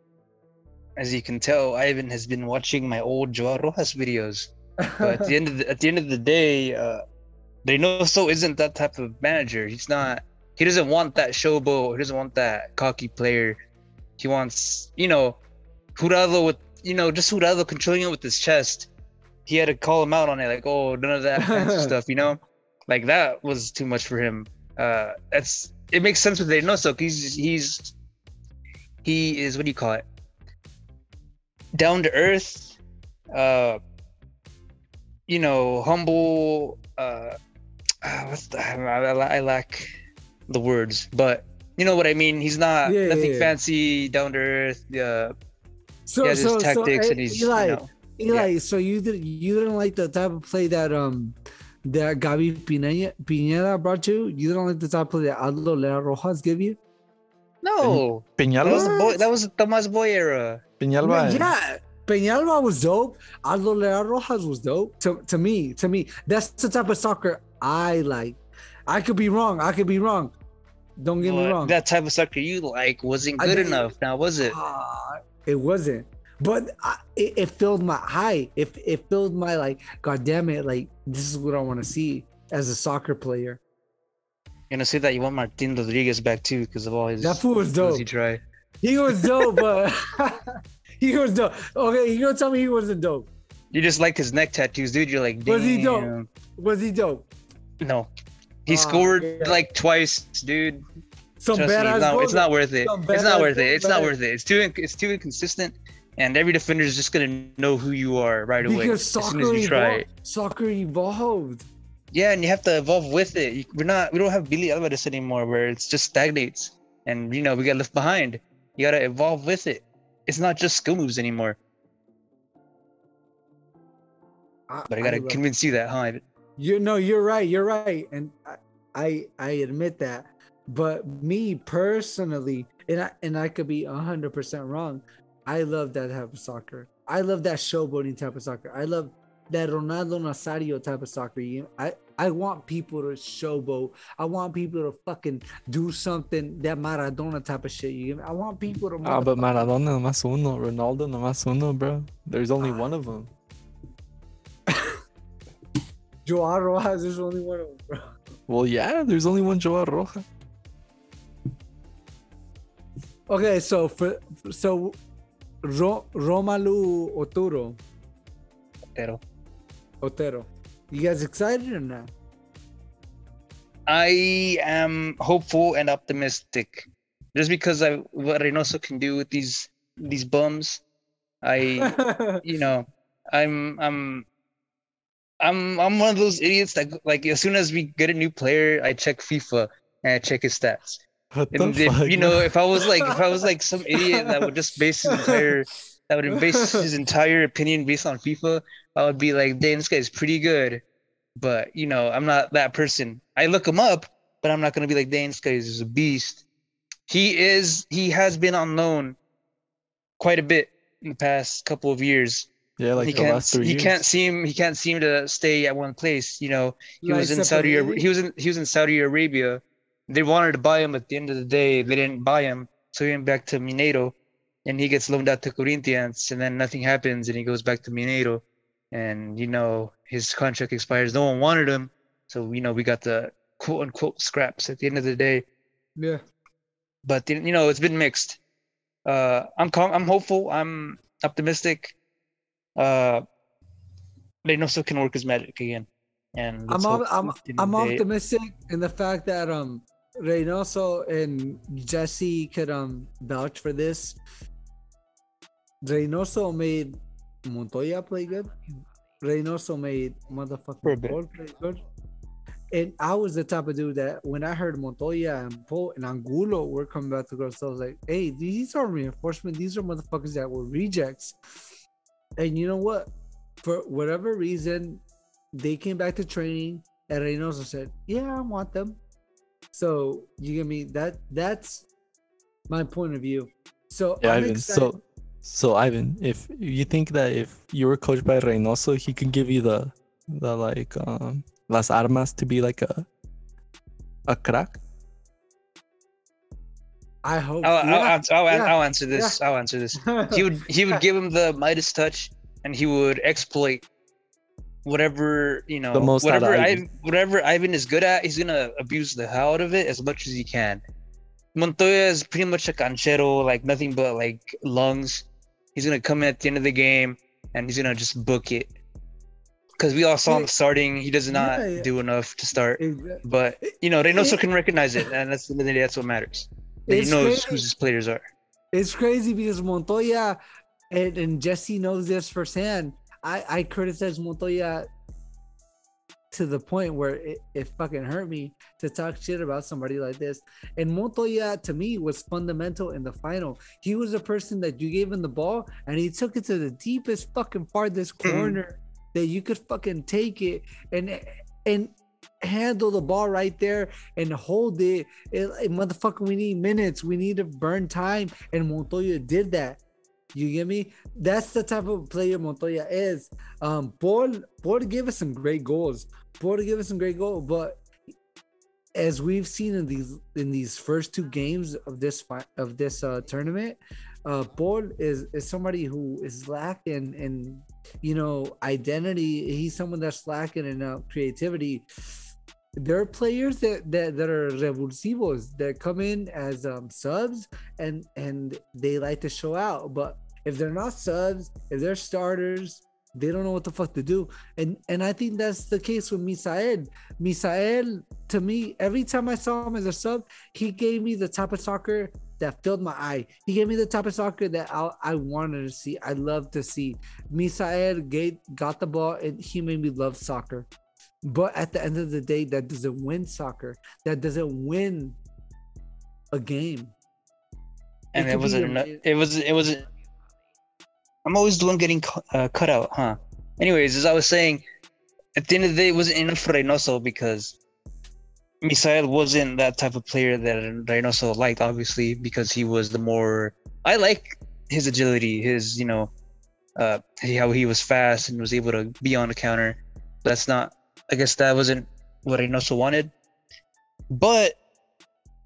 As you can tell, Ivan has been watching my old Joao Rojas videos. But at the end of the, at the end of the day, uh, Reynoso isn't that type of manager. He's not he doesn't want that showboat. He doesn't want that cocky player. He wants, you know, Jurado with, you know, just Jurado controlling it with his chest. He had to call him out on it, like, oh, none of that fancy stuff, you know, like that was too much for him. Uh, that's it makes sense with Reynoso. He's he's he is what do you call it? Down to earth, uh, you know, humble. Uh, uh what's the, I, I, I lack the words, but you know what I mean. He's not yeah, nothing yeah, fancy, down to earth. Yeah, so, he has so, his tactics so, and he's Eli. You know, Eli, yeah. so you did you didn't like the type of play that um that Gabi Pineda, Pineda brought you? You didn't like the type of play that Aldo Lera Rojas gave you? No, Peñalba. That was the boy. That was the Tomas Boy era. Peñalba. Yeah, Peñalba was dope. Aldo Lera Rojas was dope. To to me, to me, that's the type of soccer I like. I could be wrong. I could be wrong. Don't get me wrong. That type of soccer you like wasn't good enough. Now was it? Uh, it wasn't. But I, it, it, filled my high. It it filled my like. God damn it! Like this is what I want to see as a soccer player. You're gonna say that you want Martin Rodriguez back too because of all his. That fool was dope. He try. He was dope, but he was dope. Okay, you gonna tell me he wasn't dope? You just like his neck tattoos, dude. You're like, Damn. was he dope? Was he dope? No. He uh, scored yeah. like twice, dude. Some Trust bad me, it's, not, it's not worth it. It's not worth it. It's not worth it. It's too it's too inconsistent, and every defender is just gonna know who you are right away because as soon as you try evolved. Soccer evolved. Yeah, and you have to evolve with it. We're not. We don't have Billy Alvarez anymore, where it's just stagnates, and you know we get left behind. You gotta evolve with it. It's not just skill moves anymore. I, but I gotta I convince you that, huh? You know, you're right. You're right, and I I admit that. But me personally, and I and I could be hundred percent wrong. I love that type of soccer. I love that showboating type of soccer. I love that Ronaldo Nazario type of soccer. You I I want people to showboat. I want people to fucking do something that Maradona type of shit. You I want people to. Ah, but Maradona más uno, Ronaldo no más uno, bro. There's only one of them. Joao Rojas is only one of them, bro. Well, yeah, there's only one Joao Rojas. Okay, so for so Ro, Rómulo Oturo. Otero. Otero. You guys excited or not? I am hopeful and optimistic. Just because I what Reynoso can do with these these bums, I you know, I'm I'm I'm I'm one of those idiots that like as soon as we get a new player, I check FIFA and I check his stats. What and if, fuck, you know, if I was like if I was like some idiot that would just base his entire that would base his entire opinion based on FIFA, I would be like, "Damn, this guy's pretty good." But you know, I'm not that person. I look him up, but I'm not gonna be like, "Damn, this guy is a beast." He is. He has been on loan quite a bit in the past couple of years yeah, like he can't. he years. can't seem. He can't seem to stay at one place. You know, he was in Saudi. He was in. He was in Saudi Arabia. They wanted to buy him. At the end of the day, they didn't buy him. So he went back to Mineiro, and he gets loaned out to Corinthians, and then nothing happens, and he goes back to Mineiro, and you know his contract expires. No one wanted him, so you know we got the quote unquote scraps at the end of the day. Yeah. But you know it's been mixed. Uh, I'm calm, I'm hopeful. I'm optimistic uh, Reynoso can work his magic again. And I'm op- I'm I'm optimistic in the fact that um Reynoso and Jesse could um vouch for this. Reynoso made Montoya play good. Reynoso made motherfucking. Pol play good. And I was the type of dude that when I heard Montoya and Pol and Angulo were coming back to girls, I was like, hey, these are reinforcement. These are motherfuckers that were rejects. And you know what? For whatever reason, they came back to training and Reynoso said, Yeah, I want them. So you get me that that's my point of view. So Yeah, I'm excited- So, so Ivan, if you think that if you were coached by Reynoso, he could give you the, the like, um, las armas to be like a, a crack. I hope I'll, I'll, yeah. I'll, I'll, yeah, I'll answer this. I'll answer this. He would he would give him the Midas touch, and he would exploit whatever you know, The most out of whatever Ivan. Ivan, whatever Ivan is good at. He's gonna abuse the hell out of it as much as he can. Montoya is pretty much a canchero, like nothing but like lungs. He's gonna come in at the end of the game, and he's gonna just book it. Because we all saw him starting, he does not Yeah, yeah. do enough to start. But you know, Reynoso It- can recognize it, and that's the end of the day, that's what matters. He knows crazy. who his players are. It's crazy because Montoya and, and Jesse knows this firsthand. I, I criticize Montoya to the point where it, it fucking hurt me to talk shit about somebody like this. And Montoya to me was fundamental in the final. He was a person that you gave him the ball and he took it to the deepest fucking farthest Mhm. corner that you could fucking take it and and handle the ball right there and hold it. it like, motherfucker, we need minutes. We need to burn time. And Montoya did that. You get me? That's the type of player Montoya is. Um, Pol, Pol gave us some great goals. Pol gave us some great goals, but as we've seen in these in these first two games of this fi- of this uh, tournament, uh, Pol is is somebody who is lacking in you know identity. He's someone that's lacking in uh, creativity. There are players that, that that are revulsivos that come in as um, subs and and they like to show out. But if they're not subs, if they're starters, they don't know what the fuck to do. And and I think that's the case with Misael. Misael, to me, every time I saw him as a sub, he gave me the type of soccer that filled my eye. He gave me the type of soccer that I, I wanted to see. I love to see. Misael gave, got the ball and he made me love soccer. But at the end of the day, that doesn't win soccer. That doesn't win a game. and It it, wasn't. It was it was. I'm always the one getting cu- uh, cut out, huh? Anyways, as I was saying, at the end of the day, it wasn't enough for Reynoso because Misael wasn't that type of player that Reynoso liked, obviously, because he was the more. I like his agility, his you know, uh, how he was fast and was able to be on the counter. That's not. I guess that wasn't what Reynoso wanted. But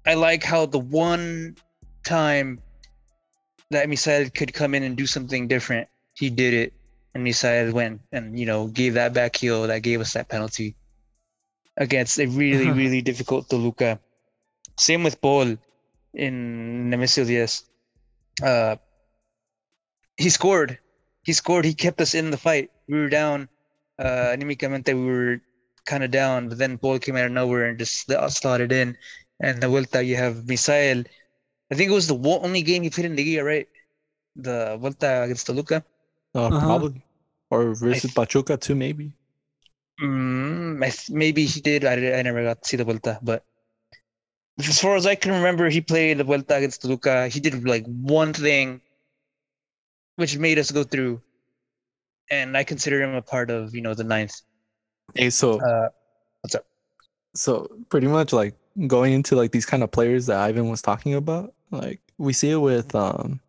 I like how the one time that Misael could come in and do something different, he did it, and Misael went and you know gave that back heel that gave us that penalty against a really really difficult Toluca. Same with Pol in Nemesio Díez. Uh, he scored. He scored. He kept us in the fight. We were down. Uh, anímicamente, we were kind of down, but then Pol came out of nowhere and just sl- slotted in. And the Vuelta, you have Misael. I think it was the only game he played in Liga, right? The Vuelta against Toluca. Uh, Uh-huh. Probably. Or versus th- Pachuca too, maybe. Mm, I th- maybe he did. I, I never got to see the Vuelta, but as far as I can remember, he played the Vuelta against Toluca. He did like one thing, which made us go through, and I consider him a part of you know the ninth. Hey, so Uh, what's up? so pretty much like going into like these kind of players that Ivan was talking about, like we see it with um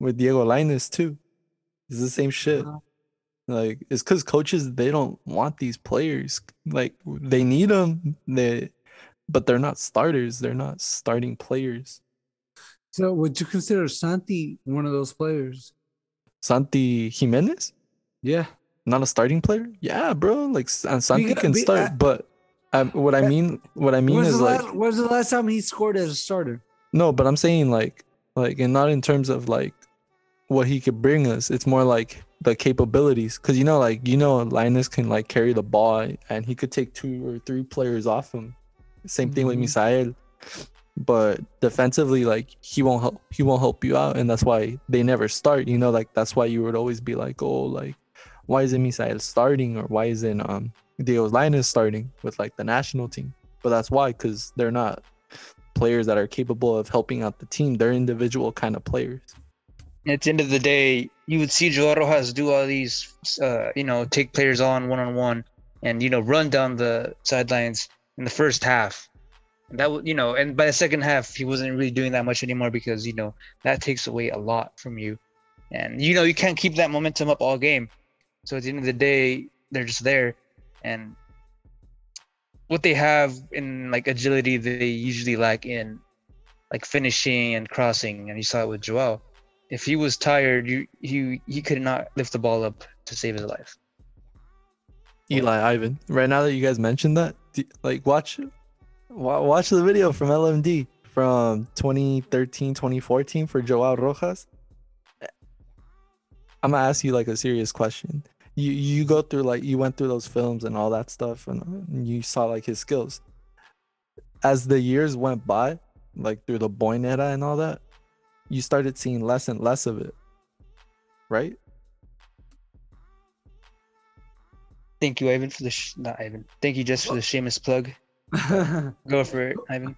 with Diego Lainez too. It's the same shit. Uh-huh. Like it's because coaches they don't want these players. Like they need them. They, but they're not starters. They're not starting players. So would you consider Santi one of those players? Santi Giménez, Yeah. Not a starting player. Yeah, bro. Like Santi can start, uh, but um, what I uh, mean, what I mean is like last, when's the last time he scored as a starter? No, but I'm saying like like and not in terms of like what he could bring us. It's more like the capabilities, because you know, like you know, Lainez can like carry the ball, and he could take two or three players off him. Same thing with Mhm. Misael, but defensively, like he won't help. He won't help you out, and that's why they never start. You know, like that's why you would always be like, oh, like why isn't Misael starting, or why isn't um Diego Lainez starting with like the national team? But that's why, because they're not players that are capable of helping out the team. They're individual kind of players. at the end of the day, you would see Joao Rojas do all these, uh, you know, take players on one on one, and you know, run down the sidelines in the first half. And that would, you know, and by the second half, he wasn't really doing that much anymore because you know that takes away a lot from you, and you know you can't keep that momentum up all game. So at the end of the day, they're just there, and what they have in like agility, they usually lack in like finishing and crossing, and you saw it with Joao if he was tired, you he he could not lift the ball up to save his life. Eli Ivan. Right now that you guys mentioned that, like watch watch the video from LMD from 2013, 2014 for Joao Rojas. I'm gonna ask you like a serious question. You you go through like you went through those films and all that stuff and uh, you saw like his skills. As the years went by, like through the Boyne era and all that, you started seeing less and less of it. Right? Thank you, Ivan, for the sh- not Ivan. Thank you, just for the shameless plug. Go for it, Ivan.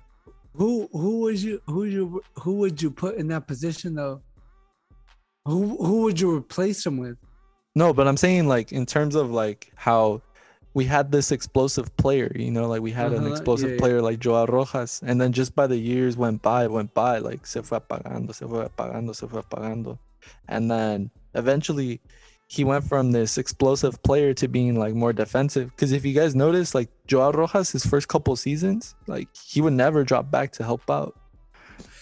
who who would you who you who would you put in that position though? Who who would you replace him with? No, but I'm saying like in terms of like how we had this explosive player, you know, like we had an Uh-huh, explosive yeah, yeah. player like Joao Rojas, and then just by the years went by, went by, like se fue apagando, se fue apagando, se fue apagando, and then eventually he went from this explosive player to being like more defensive. Because if you guys notice, like Joao Rojas, his first couple seasons, like he would never drop back to help out.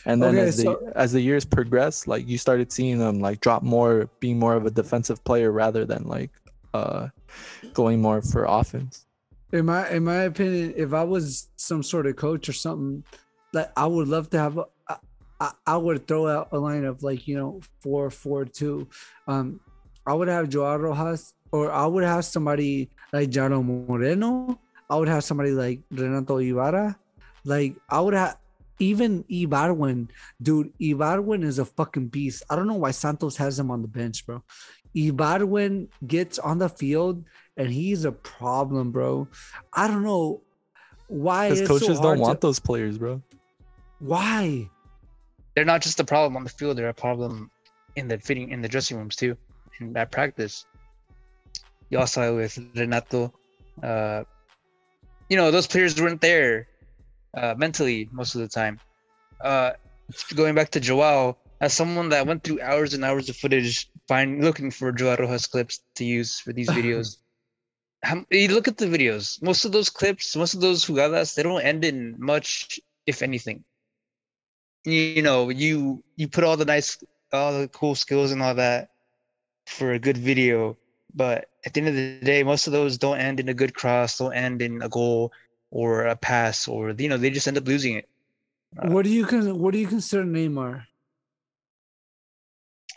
And then Okay, as the so- as the years progressed, like you started seeing them like drop more, being more of a defensive player rather than like uh going more for offense. In my in my opinion, if I was some sort of coach or something, like I would love to have. A, I, I, I would throw out a line of like you know four four two. Um, I would have Joao Rojas, or I would have somebody like Jaro Moreno. I would have somebody like Renato Ibarra. Like I would have even Ibarwen, dude. Ibarwen is a fucking beast. I don't know why Santos has him on the bench, bro. Ibarwen gets on the field and he's a problem, bro. I don't know why Because coaches so don't want to, those players, bro. why. They're not just a problem on the field; they're a problem in the fitting in the dressing rooms too, in at practice. You also saw it with Renato. Uh, you know, those players weren't there uh, mentally most of the time. Uh, going back to Joao, as someone that went through hours and hours of footage, find looking for Joao Rojas clips to use for these videos. how, you look at the videos. Most of those clips, most of those jugadas, they don't end in much, if anything. You, you know, you you put all the nice, all the cool skills and all that for a good video, but at the end of the day, most of those don't end in a good cross, don't end in a goal or a pass, or you know, they just end up losing it. Uh, What do you con- What do you consider Neymar?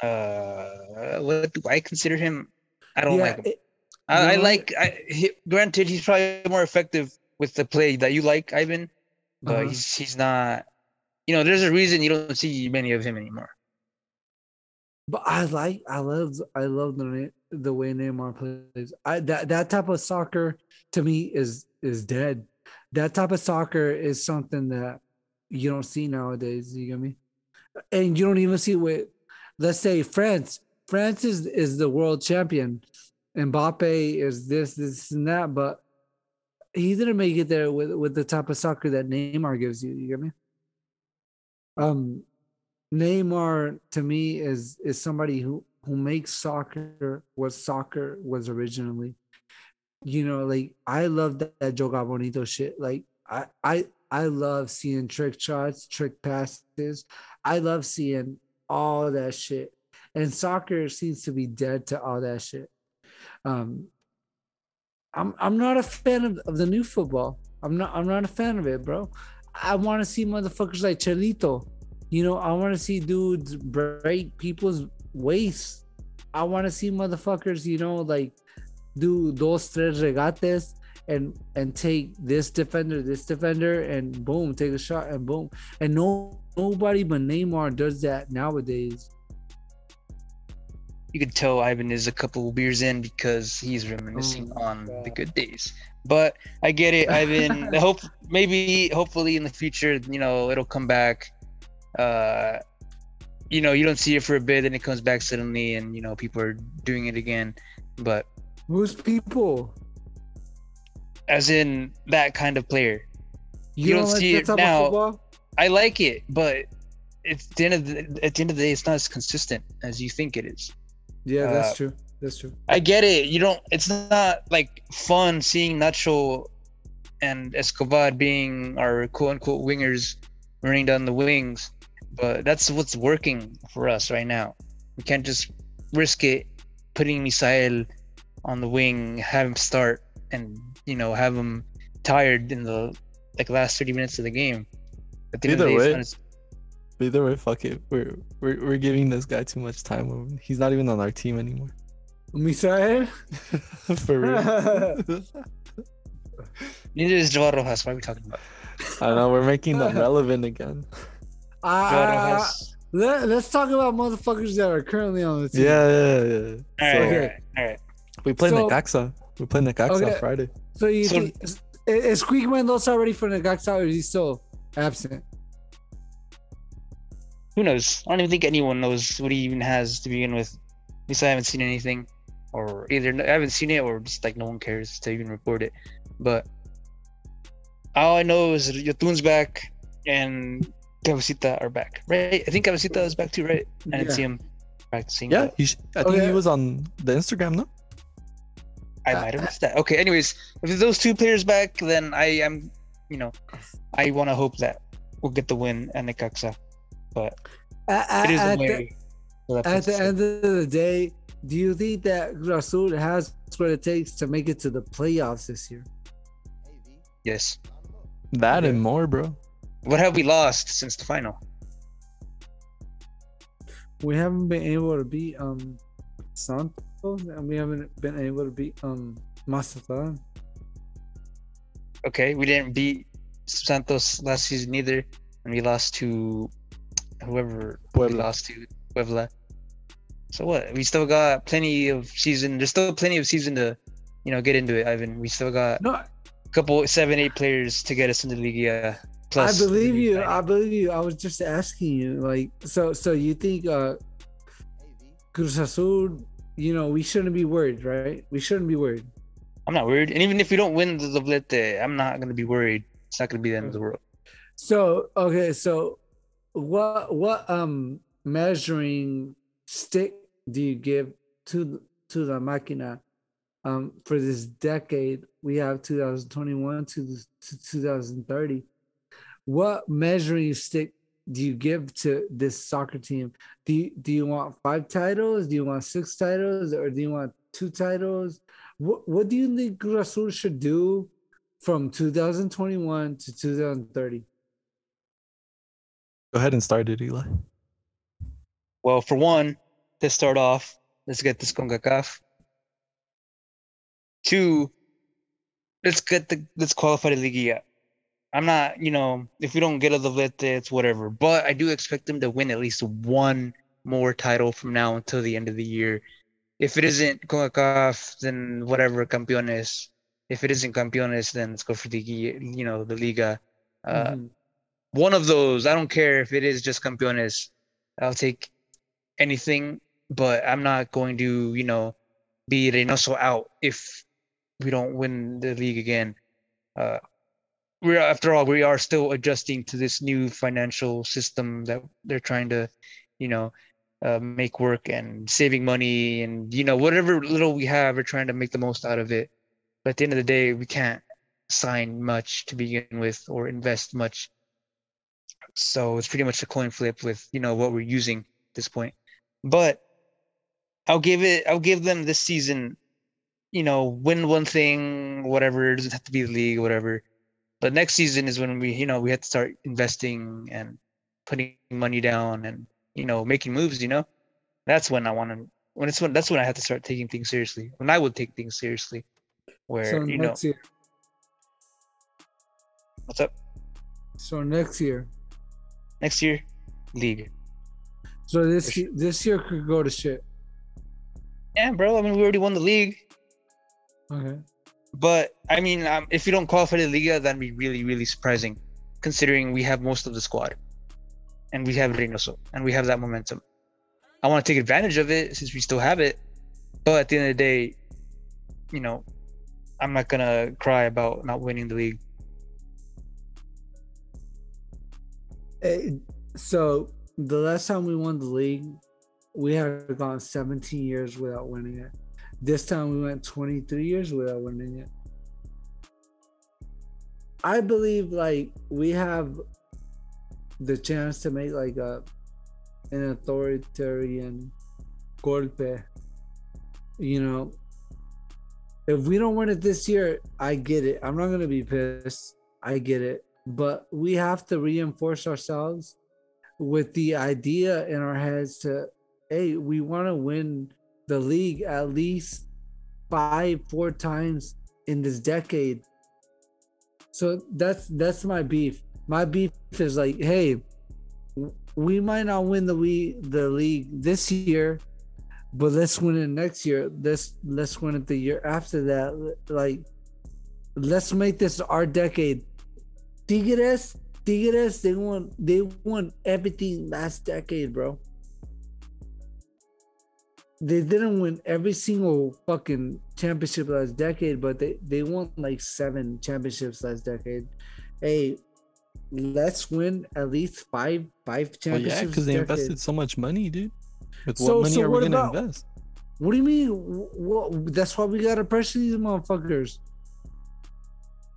Uh, what do I consider him? I don't like him. it- I, I like. I, he, granted, he's probably more effective with the play that you like, Ivan, but Uh-huh. he's he's not. You know, there's a reason you don't see many of him anymore. But I like, I love, I love the the way Neymar plays. I that that type of soccer to me is is dead. That type of soccer is something that you don't see nowadays. You get me? And you don't even see with, let's say France. France is is the world champion. Mbappe is this, this, and that, but he didn't make it there with with the type of soccer that Neymar gives you. You get me? Um, Neymar to me is is somebody who who makes soccer what soccer was originally. You know, like I love that, that Joga Bonito shit. Like I I I love seeing trick shots, trick passes. I love seeing all that shit. And soccer seems to be dead to all that shit. Um I'm I'm not a fan of, of the new football. I'm not I'm not a fan of it, bro. I want to see motherfuckers like Chelito. You know, I want to see dudes break people's waist. I want to see motherfuckers, you know, like do those tres regates and and take this defender, this defender, and boom, take a shot and boom. And no nobody but Neymar does that nowadays. You could tell Ivan is a couple of beers in because he's reminiscing Oh, on God. the good days. But I get it, Ivan. I hope maybe hopefully in the future, you know, it'll come back. Uh you know, you don't see it for a bit, then it comes back suddenly, and you know, people are doing it again. But Who's people? as in that kind of player, You, You don't, don't see it now. I like it, but it's the end of the, at the end of the day, it's not as consistent as you think it is. Yeah, that's Uh, true. That's true. I get it. You don't. It's not like fun seeing Nacho and Escobar being our quote unquote wingers running down the wings, but that's what's working for us right now. We can't just risk it putting Misael on the wing, have him start, and you know have him tired in the like last thirty minutes of the game. At the end of the Either day, it's way. not Either way, fuck it. We're we're we're giving this guy too much time. He's not even on our team anymore. Misael? For real. neither is Joao Rojas. What are we talking about? I know we're making them relevant again. Joao Uh, let, let's talk about motherfuckers that are currently on the team. Yeah, yeah, yeah. All right, So all Okay. right, all right. We play So- Necaxa. We play Necaxa Okay. on Friday. So you So- think is, is eh, eh, Squeak Mendoza ready for Necaxa or is he still absent? who knows? I don't even think anyone knows what he even has to begin with. At least I haven't seen anything, or either I haven't seen it, or just like no one cares to even report it. But all I know is that Yotun's back and Cabecita are back, right? I think Cabecita is back too, right? I didn't Yeah. see him practicing. Yeah, he sh- I think Okay. he was on the Instagram, no? I might have missed that. Okay, anyways, if those two players back, then I am, you know, I want to hope that we'll get the win at Necaxa. But At, it is at the, way. So at the end of the day, do you think that Rasul has what it takes to make it to the playoffs this year? yes. That Okay. and more, bro. What have we lost since the final? We haven't been able to beat um Santos and we haven't been able to beat um Mazatlan. Okay, we didn't beat Santos last season either, and we lost to whoever we lost to Puebla. So what? We still got plenty of season. There's still plenty of season to, you know, get into it, Ivan. We still got No, a couple seven, eight players to get us into the Liga. Plus, I believe you. Liga. I believe you. I was just asking you, like, so, so you think uh Cruz Azul, you know, we shouldn't be worried, right? We shouldn't be worried. I'm not worried, and even if we don't win the Doblete, I'm not gonna be worried. It's not gonna be the end of the world. So, okay, so what what um measuring stick do you give to to the máquina um for this decade? We have 2021 to, to 2030. What measuring stick do you give to this soccer team? Do you, do you want five titles? Do you want six titles, or do you want two titles? What what do you think Cruz Azul should do from 2021 to 2030? Go ahead and start it, Eli. Well, for one, to start off, let's get this CONCACAF. Two, let's get the let's qualify the Liga. I'm not, you know, if we don't get a Doblete, it's whatever. But I do expect them to win at least one more title from now until the end of the year. If it isn't CONCACAF, then whatever, Campeones. If it isn't Campeones, then let's go for the, you know, the Liga. Uh, Mhm. one of those. I don't care if it is just campeones. I'll take anything, but I'm not going to, you know, be Reynoso out if we don't win the league again. Uh, we're after all, we are still adjusting to this new financial system that they're trying to, you know, uh, make work and saving money and you know whatever little we have, we're trying to make the most out of it. But at the end of the day, we can't sign much to begin with or invest much. So it's pretty much a coin flip with you know what we're using at this point. But i'll give it i'll give them this season you know win one thing whatever it doesn't have to be the league whatever but next season is when we you know we had to start investing and putting money down and you know making moves you know That's when I want to. When it's when that's when I have to start taking things seriously. When I would take things seriously, where So you know year. what's up So next year. next year, league. So this this year could go to shit. Yeah, bro. I mean, we already won the league, Okay. But I mean, um, if you don't qualify for the Liga, that'd be really, really surprising, considering we have most of the squad, and we have Reynoso, and we have that momentum. I want to take advantage of it since we still have it, but at the end of the day, you know, I'm not gonna cry about not winning the league. Eh, so the last time we won the league, we had gone 17 years without winning it. This time we went 23 years without winning it. I believe like we have the chance to make like a an authoritarian golpe. You know, if we don't win it this year, I get it. I'm not gonna be pissed. I get it. But we have to reinforce ourselves with the idea in our heads to hey, we want to win the league at least five, four times in this decade. So that's that's my beef. My beef is like, hey, we might not win the we the league this year, but let's win it next year. Let's let's win it the year after that. Like, let's make this our decade. Tigres, Tigres, they won they won everything last decade, bro. They didn't win every single fucking championship last decade, but they, they won like seven championships last decade. Hey, let's win at least five five Well, championships. yeah, because they decade. invested so much money, dude. With So- what money so are what we gonna about- invest? What do you mean? What, that's why we gotta pressure these motherfuckers.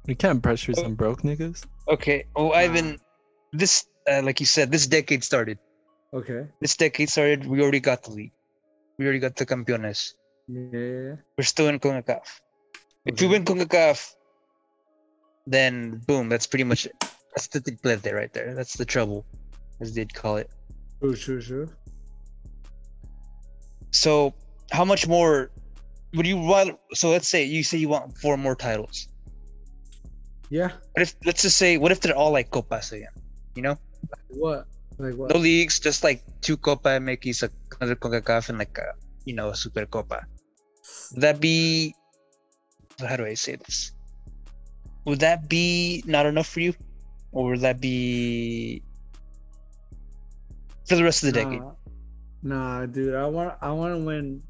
We can't pressure some broke niggas. Okay. Oh, Ivan, this, uh, like you said, this decade started. Okay. This decade started. We already got the league. We already got the campeones. Yeah. We're still in CONCACAF. If Okay. we win CONCACAF, then boom, that's pretty much it. That's the triplete right there. That's the trouble, as they'd call it. True, true, true. So, how much more would you want? So, let's say you say you want four more titles. Yeah. What if, let's just say, what if they're all like Copas again? You know, What? Like what? no leagues, just like two Copa MX, like another CONCACAF, and like a, you know, a Super Copa. Would that be? How do I say this? Would that be not enough for you, or would that be for the rest of the decade? Nah, nah, dude. I want I want to win.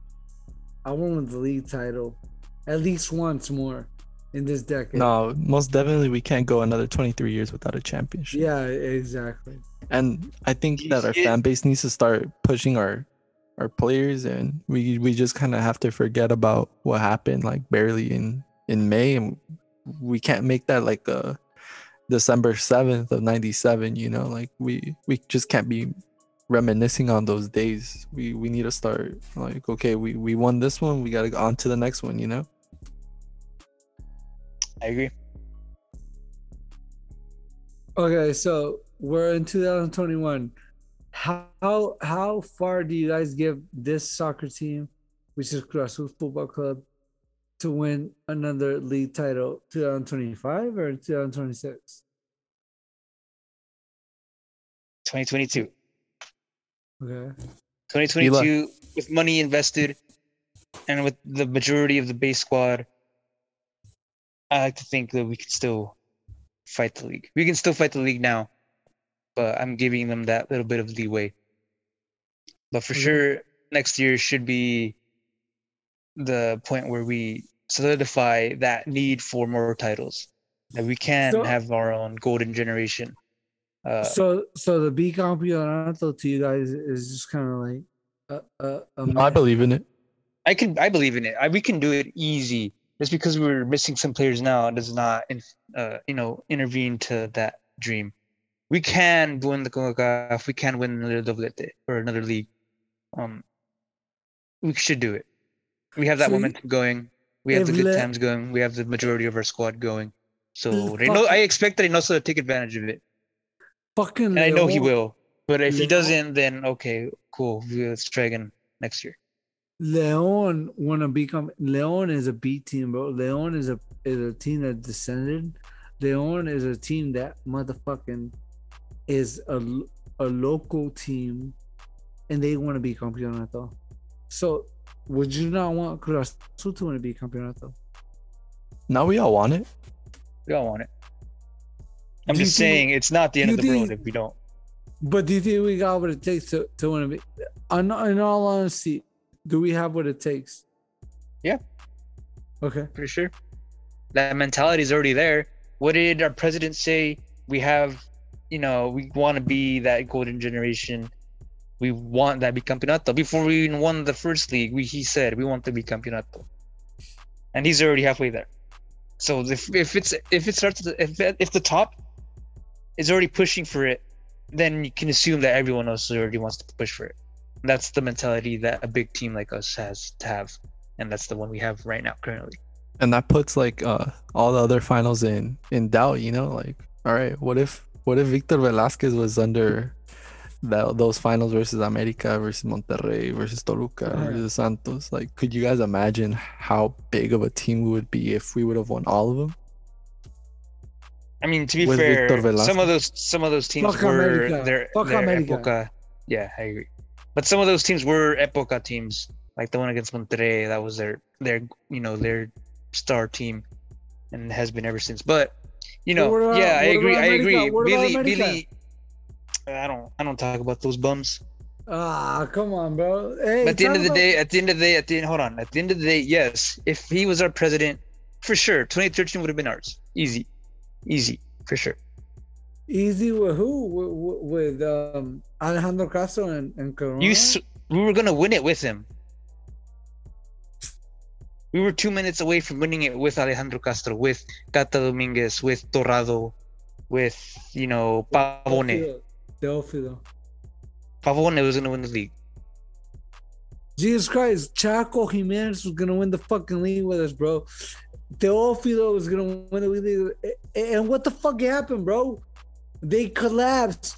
I want to win the league title, at least once more, in this decade. No, most definitely we can't go another 23 years without a championship. Yeah, exactly. And I think You that our see fan base needs to start pushing our our players and we we just kind of have to forget about what happened like barely in in May and we can't make that like a December 7th of 97, you know, like we we just can't be reminiscing on those days. We we need to start like okay, we we won this one, we got to go on to the next one, you know? I agree. Okay, so we're in 2021. How how far do you guys give this soccer team, which is Cruz Football Club, to win another league title? 2025 or 2026? 2022. Okay. 2022 with money invested and with the majority of the base squad i like to think that we can still fight the league we can still fight the league now but i'm giving them that little bit of leeway but for Okay. sure next year should be the point where we solidify that need for more titles that we can So- have our own golden generation uh, so so the bicampeonato to you guys is just kind of like a, a, a No, I believe in it. I can I believe in it. I, we can do it easy. Just because we're missing some players now does not, uh, you know, intervene to that dream. We can win the CONCACAF. We can win another doblete or another league. Um, we should do it. We have that So momentum going. We have the good times going. We have the majority of our squad going. So Reyno. I expect Reynoso to take advantage of it, fucking and I know he will. But if he doesn't, then okay, cool. Let's try again next year. Leon wanna become Leon is a B team, bro. Leon is a is a team that descended. Leon is a team that motherfucking is a a local team, and they want to bicampeonato. So, would you not want Cruz Azul to want to bicampeonato? Now we all want it. We all want it. I'm Do you just think- saying it's not the end of you the world if we don't. But do you think we got what it takes to, to want to be? In, in all honesty, do we have what it takes? Yeah. Okay. Pretty sure. That mentality is already there. What did our president say? We have, you know, we want to be that golden generation. We want that bicampeonato. Before we even won the first league, we, he said we want to bicampeonato, and he's already halfway there. So if, if it's if it starts if if the top is already pushing for it, then you can assume that everyone else already wants to push for it. That's the mentality that a big team like us has to have, and that's the one we have right now currently. and that puts like uh all the other finals in in doubt you know like all right what if what if victor velázquez was under that those finals versus america versus monterrey versus toluca Right. versus santos like could you guys imagine how big of a team we would be if we would have won all of them I mean, to be With fair, Victor Velázquez. some of those some of those teams Fuck were America. their Fuck their America. época. Yeah, I agree. But some of those teams were epoca teams, like the one against Monterrey. That was their their you know their star team, and has been ever since. But you know, about- yeah, I agree. I agree. Billy, Billy. I don't I don't talk about those bums. Ah, come on, bro. Hey, But at the end of the day, at the end of the day, at the end, hold on. At the end of the day, yes, if he was our president, for sure, 2013 would have been ours. Easy, easy, for sure. easy with who? With, with um Alejandro Castro and, and Corona? You, we were gonna win it with him. We were two minutes away from winning it with Alejandro Castro, with Cata Dominguez, with Torrado, with you know Pavone. Teófilo. Pavone was gonna win the league. Jesus Christ, Chaco Giménez was gonna win the fucking league with us, bro. Teófilo was gonna win the league. Eh, eh, and what the fuck happened, bro? They collapsed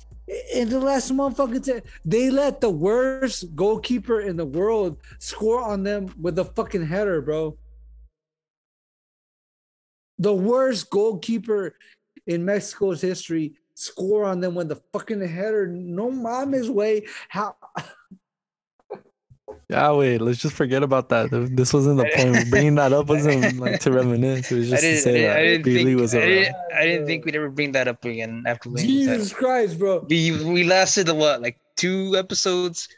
in the last motherfucking time. They let the worst goalkeeper in the world score on them with a fucking header, bro. The worst goalkeeper in Mexico's history score on them with the fucking header. No mama's way. How yeah wait let's just forget about that this wasn't the point bringing that up wasn't like to reminisce it was I just to didn't, I say didn't, that I didn't Billy think, was I around didn't, I didn't think we'd ever bring that up again after winning the title. Jesus Christ, bro. We we lasted a what, like two episodes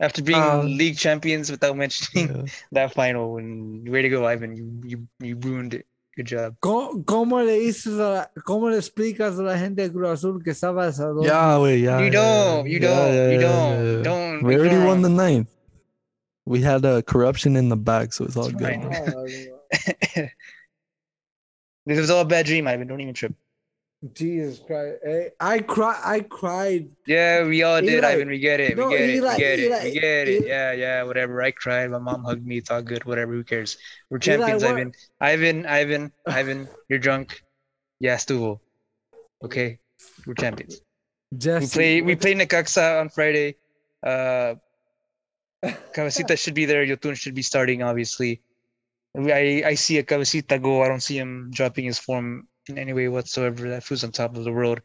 after being Um, league champions without mentioning Yeah. that final. And way to go, Ivan! You you you ruined it. Good job. ¿Cómo, cómo le dices a la- cómo le explicas a la gente de Cruz Azul que estaba a? Yeah, wait, yeah. you yeah, don't. You yeah, don't. yeah, you yeah, don't. yeah, yeah. Don't. We you're already won the ninth. We had uh, corruption in the back, so it's all It's good. fine. bro. Oh, this was all a bad dream, Ivan. Don't even trip. Jesus Christ. Hey, I cry I cried. Yeah, we all did, Eli- Ivan. We get it. No, we get it. We get it. We get it. Eli- Yeah, yeah. Whatever. I cried. My mom hugged me. It's all good. Whatever. Who cares? We're Eli, champions, what- Ivan. Ivan. Ivan. Ivan. You're drunk. Yeah, Stuvo. Okay. We're champions. Jesse, We play. We play Necaxa on Friday. Uh, Cabecita should be there. Yotun should be starting, obviously. I, I see a Cabecita go. I don't see him dropping his form in any way whatsoever. That fool's on top of the world.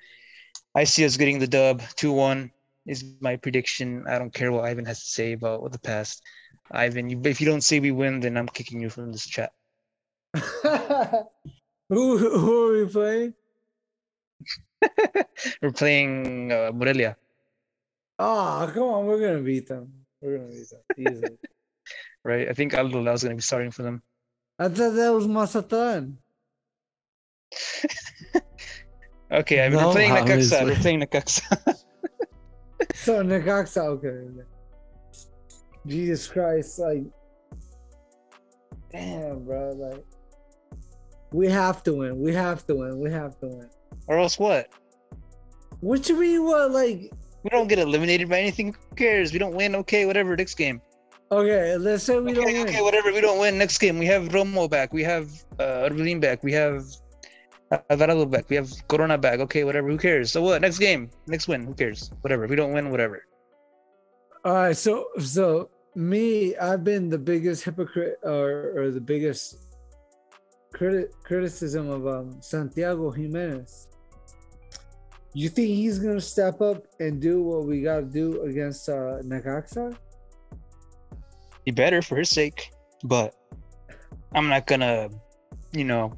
I see us getting the dub. 2 1 is my prediction. I don't care what Ivan has to say about what the past. Ivan, you, if you don't say we win, then I'm kicking you from this chat. who who are we playing? We're playing uh, Morelia. Oh, come on, we're gonna beat them. We're gonna beat them. Easily. right? I think Aldo is going to be starting for them. I thought that was Mazatlan. Okay, I mean, No, we're playing James. Necaxa. We're playing Necaxa. So Necaxa, okay. Jesus Christ, like, damn, bro, like, we have to win. We have to win. We have to win. or else what? What you mean? What like? We don't get eliminated by anything. Who cares? We don't win. Okay, whatever. Next game. Okay, let's say we okay, don't win. okay, whatever. We don't win. Next game. We have Romo back. We have uh, Orbelin back. We have Alvarado back. We have Corona back. Okay, whatever. Who cares? So what? Next game. Next win. Who cares? Whatever. We don't win. Whatever. All right, so so me, I've been the biggest hypocrite or, or the biggest criti- criticism of um, Santiago Giménez. You think he's gonna step up and do what we gotta do against uh, Necaxa? He better for his sake, but I'm not gonna, you know,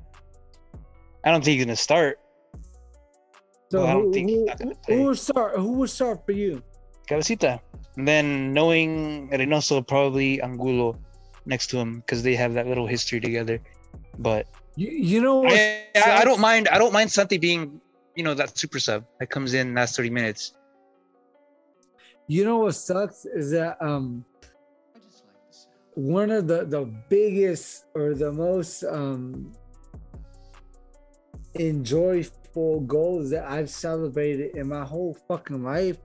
I don't think he's gonna start. So Well, I don't who, think he's who, who would start? Who would start for you? Cabecita. And then knowing Reynoso, probably Angulo next to him because they have that little history together. But You, you know? I, I, I don't mind. I don't mind Santi being, you know, that super sub that comes in last 30 minutes. You know what sucks is that um one of the the biggest or the most um enjoyable goals that I've celebrated in my whole fucking life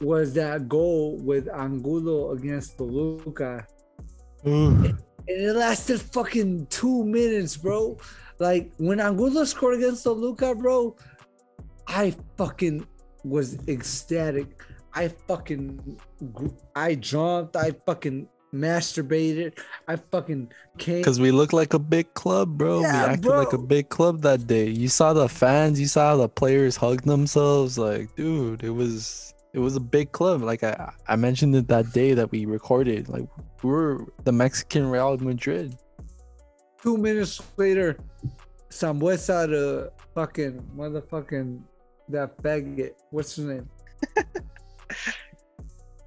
was that goal with Angulo against Toluca. And it lasted fucking two minutes, bro. Like when Angulo scored against Toluca, bro, I fucking was ecstatic. I fucking, I jumped. I fucking masturbated. I fucking came. Because we look like a big club, bro. Yeah, we acted like a big club that day. You saw the fans, you saw the players hug themselves. Like, dude, it was it was a big club. Like I I mentioned it that day that we recorded. Like we were the Mexican Real Madrid. Two minutes later, Sambueza to fucking motherfucking that faggot. What's his name?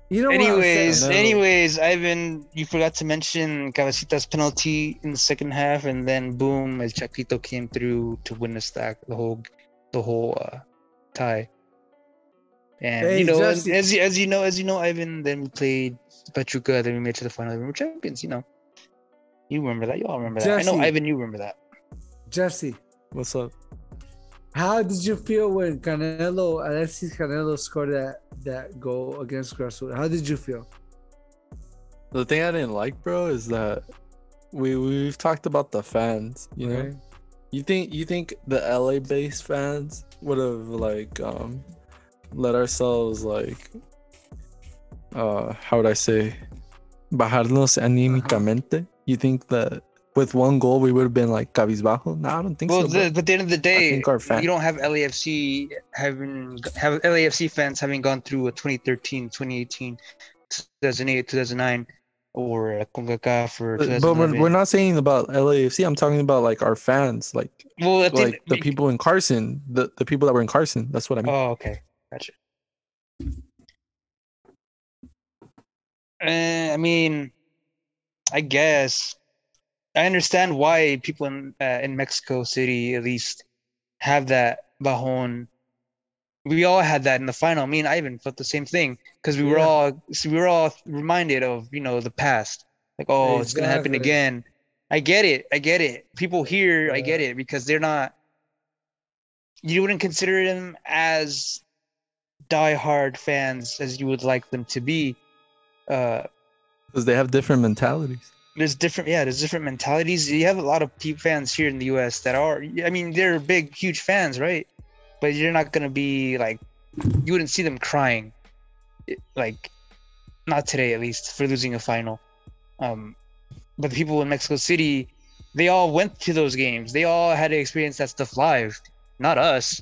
you know anyways, saying? Anyways, Ivan, you forgot to mention Cabecita's penalty in the second half, and then boom, El Chaquito came through to win the stack, the whole, the whole uh, tie. And Hey, you know, as, Jesse. as you as you know, as you know, Ivan, then we played Pachuca, then we made it to the final, then we were champions. You know, you remember that? You all remember that? I know, Ivan, you remember that. Jesse, What's up? How did you feel when Canelo, Alexis Canelo scored that that goal against Grassroots? How did you feel? The thing I didn't like, bro, is that we we've talked about the fans. You know, you think you think the LA based fans would have like um let ourselves like uh how would I say bajarnos anímicamente? You think that with one goal we would have been like cabizbajo? No, I don't think Well, so. the, but at the end of the day, you don't have LAFC having have LAFC fans having gone through a 2013, 2018, 2008, 2009, or a CONCACAF or But, but we're, we're not saying about LAFC. I'm talking about like our fans, like well, at the, like the people in Carson, the, the people that were in Carson. That's what I mean. Oh, okay, gotcha. Uh, I mean, I guess I understand why people in uh, in Mexico City at least have that bajon. We all had that in the final. Me and Ivan felt the same thing because we were all so we were all reminded of you know the past. Like, oh, it's gonna happen again. I get it. I get it. People here, I get it because they're not. You wouldn't consider them as diehard fans as you would like them to be. Uh, Because they have different mentalities. There's different, yeah, there's different mentalities. You have a lot of pe- fans here in the U.S. that are, I mean, they're big, huge fans, right? But you're not gonna be like, you wouldn't see them crying, like, not today at least for losing a final. Um, but the people in Mexico City, they all went to those games. They all had to experience that stuff live, not us.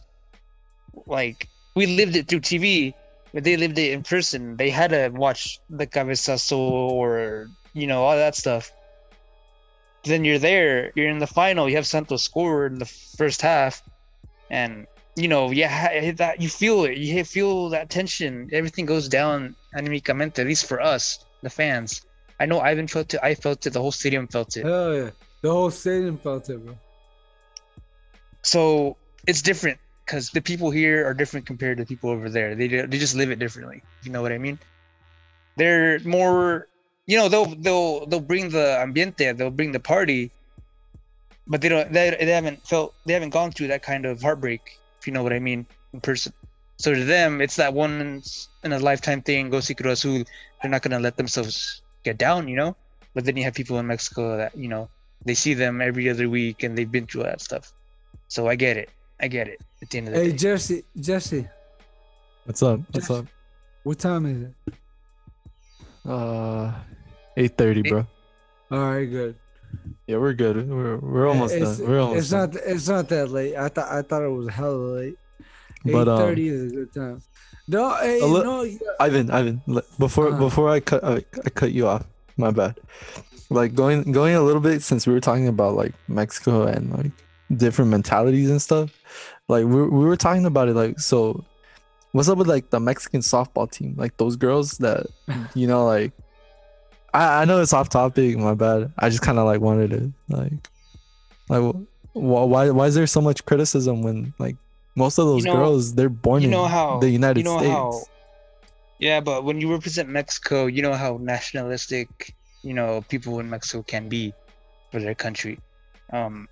Like we lived it through TV, but they lived it in person. They had to watch the cabezazo or you know all that stuff. Then you're there. You're in the final. You have Santos score in the first half, and you know yeah that you feel it. You feel that tension. Everything goes down anímicamente. At least for us, the fans. I know Ivan felt it. I felt it. The whole stadium felt it. Hell yeah. The whole stadium felt it, bro. so it's different because the people here are different compared to people over there. They they just live it differently. You know what I mean? They're more, you know, they'll they'll they'll bring the ambiente, they'll bring the party, but they don't. They, they haven't felt they haven't gone through that kind of heartbreak. If you know what I mean in person. So to them, it's that once in a lifetime thing. Go see Cruz Azul. They're not gonna let themselves get down, you know. But then you have people in Mexico that you know they see them every other week and they've been through that stuff. So I get it. I get it. At the end of the Hey day. Jesse, Jesse, What's up? What's Just- up? what time is it? Uh, eight thirty, bro. All right, good. Yeah, we're good. We're we're almost it's, done. We're almost It's done. not. It's not that late. I thought. I thought it was hella late. Eight thirty um, is a good time. No, hey, li- no. yeah. Ivan, Ivan, before Uh. before I cut I, I cut you off, my bad. Like going going a little bit since we were talking about like Mexico and like different mentalities and stuff. Like we we were talking about it like so. What's up with like the Mexican softball team? Like those girls that you know like. I I know it's off topic. My bad. I just kind of like wanted to like, like wh- why why is there so much criticism when like most of those know- girls they're born you in know how the United you know States. how yeah but when you represent mexico you know how nationalistic you know people in mexico can be for their country um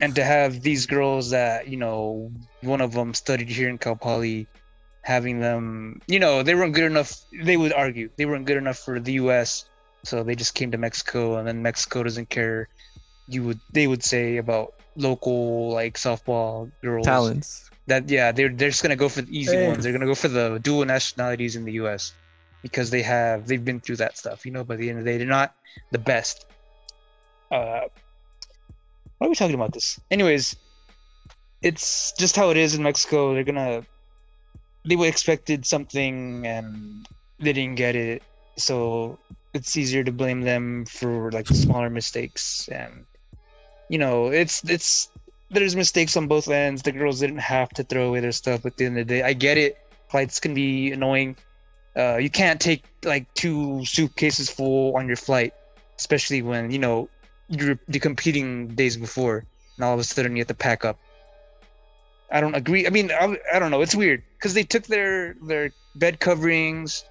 and to have these girls that you know one of them studied here in cal poly having them you know they weren't good enough they would argue they weren't good enough for the us so they just came to mexico and then mexico doesn't care. You would they would say about local like softball girls. Talents. that yeah they're they're just gonna go for the easy Hey. ones. They're gonna go for the dual nationalities in the us because they have they've been through that stuff you know by the end of the day they're not the best. Uh why are we talking about this? Anyways it's just how it is in mexico. They're gonna they would expected something and they didn't get it so it's easier to blame them for like smaller mistakes and you know it's it's there's mistakes on both ends. The girls didn't have to throw away their stuff at the end of the day. I get it. Flights can be annoying. Uh, you can't take like two suitcases full on your flight, especially when you know you're, you're competing days before, and all of a sudden you have to pack up. I don't agree. I mean, I, I don't know. It's weird because they took their their bed coverings,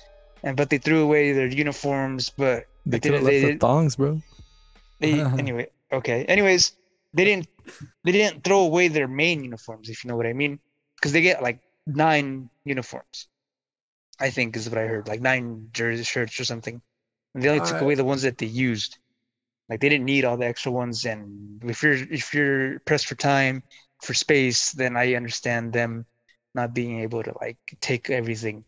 and but they threw away their uniforms. But They At could the end have of the left day, the thongs, bro. they anyway okay anyways they didn't they didn't throw away their main uniforms if you know what i mean because they get like nine uniforms i think is what i heard like nine jersey shirts or something and they only took Alright. away the ones that they used like they didn't need all the extra ones and if you're if you're pressed for time for space then i understand them not being able to like take everything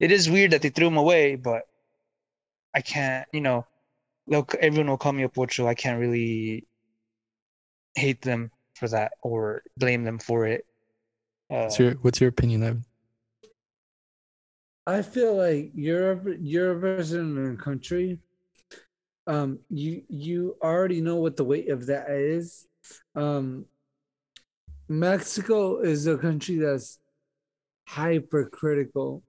it is weird that they threw them away but i can't you know they'll, everyone will call me a pocho. I can't really hate them for that or blame them for it. Uh, What's your What's your opinion, Ivan? I feel like you're a, you're a president of a country. Um, you you already know what the weight of that is. Um, Mexico is a country that's hypercritical.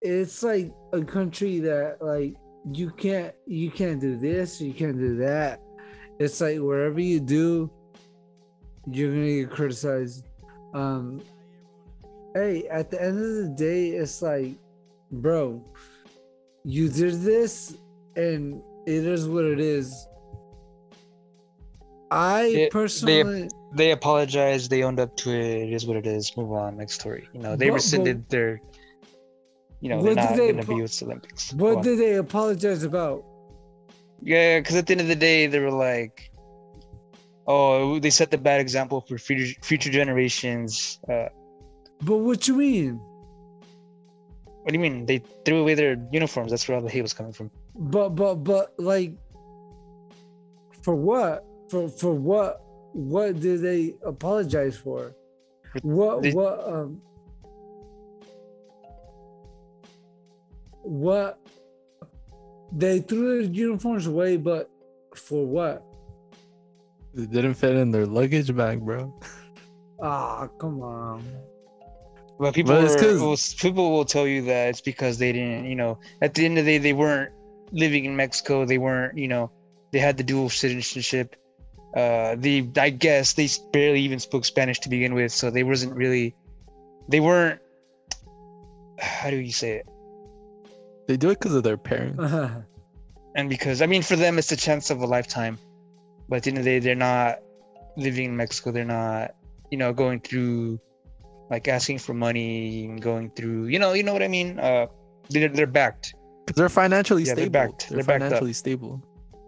It's like a country that like you can't you can't do this, you can't do that. It's like wherever you do, you're gonna get criticized. Um, hey, at the end of the day, it's like, bro, you did this, and it is what it is. I They- they- personally, they apologized. They owned up to it. It is what it is. Move on. Next story. You know, they But- but- rescinded their. You know, What they're did not they going to be with the Olympics. Go what on. did they apologize about? Yeah, because at the end of the day, they were like, "Oh, they set the bad example for future future generations." Uh, But what you mean? what do you mean? They threw away their uniforms. That's where all the hate was coming from. But but but like, for what? For for what? What did they apologize for? What They- what um? What? They threw their uniforms away, but for what? It didn't fit in their luggage bag, bro. Ah, come on. But people But it's were- 'cause- will, people will tell you that it's because they didn't, you know, at the end of the day, they weren't living in Mexico. They weren't, you know, they had the dual citizenship. Uh, the I guess they barely even spoke Spanish to begin with, so they wasn't really, they weren't. How do you say it? They do it because of their parents. And because I mean, for them, it's the chance of a lifetime. But at the end of the day, they're not living in Mexico. They're not, you know, going through like asking for money and going through, you know, you know what I mean. Uh, they're they're backed, Because they're financially Yeah, they're stable. backed. They're, They're backed up. financially stable.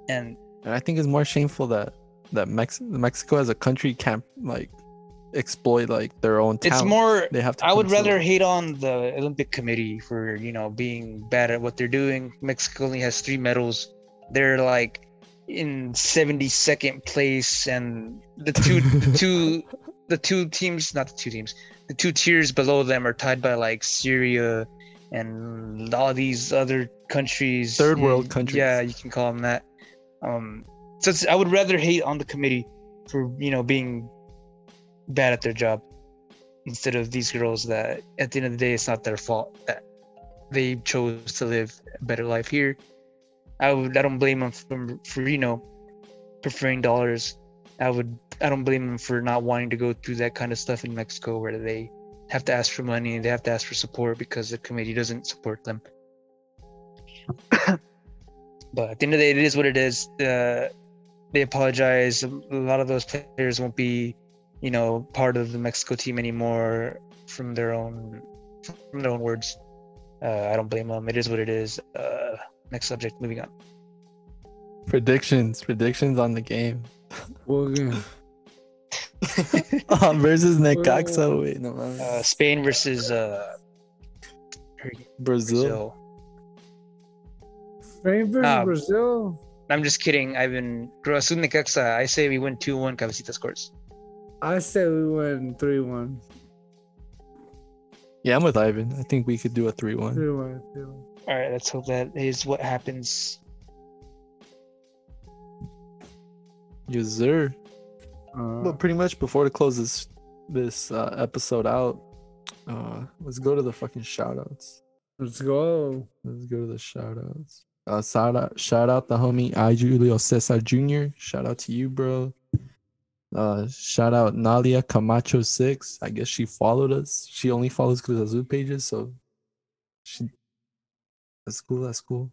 and And I think it's more shameful that that Mex- Mexico as a country can't like exploit like their own talent. It's more. they have to. I would rather hate on the Olympic Committee for you know being bad at what they're doing. Mexico only has three medals. They're like in 72nd place, and the two, the two, the two teams, not the two teams, the two tiers below them are tied by like Syria and all these other countries. Third world countries. Yeah, you can call them that. Um, so I would rather hate on the committee for you know being bad at their job instead of these girls that at the end of the day it's not their fault that they chose to live a better life here. I would i don't blame them for, for you know preferring dollars. I would i don't blame them for not wanting to go through that kind of stuff in mexico where they have to ask for money and they have to ask for support because the committee doesn't support them. But at the end of the day it is what it is. Uh, they apologize a lot of those players won't be you know part of the Mexico team anymore from their own from their own words. Uh, I don't blame them. It is what it is. Uh, next subject. Moving on. predictions. Predictions on the game. Well, yeah. Uh, versus Necaxa. Wait, no. Uh, Spain versus uh, Brazil. Brazil. Spain versus Um, Brazil. I'm just kidding. I've been Azul Necaxa. I say we win two one. Cabecita scores. I say we win three one. Yeah, I'm with Ivan. I think we could do a three-one. Three one. Three one. All right. Let's hope that is what happens. Yes, sir. Uh, But pretty much before to close this this uh, episode out, uh, let's go to the fucking shout outs. let's go. Let's go to the shout outs. Uh, shout out, shout out the homie I Julio Cesar Jr. Shout out to you, bro. Uh, shout out Nalia Camacho six. I guess she followed us. She only follows Cruz Azul pages, so she. That's cool. That's cool.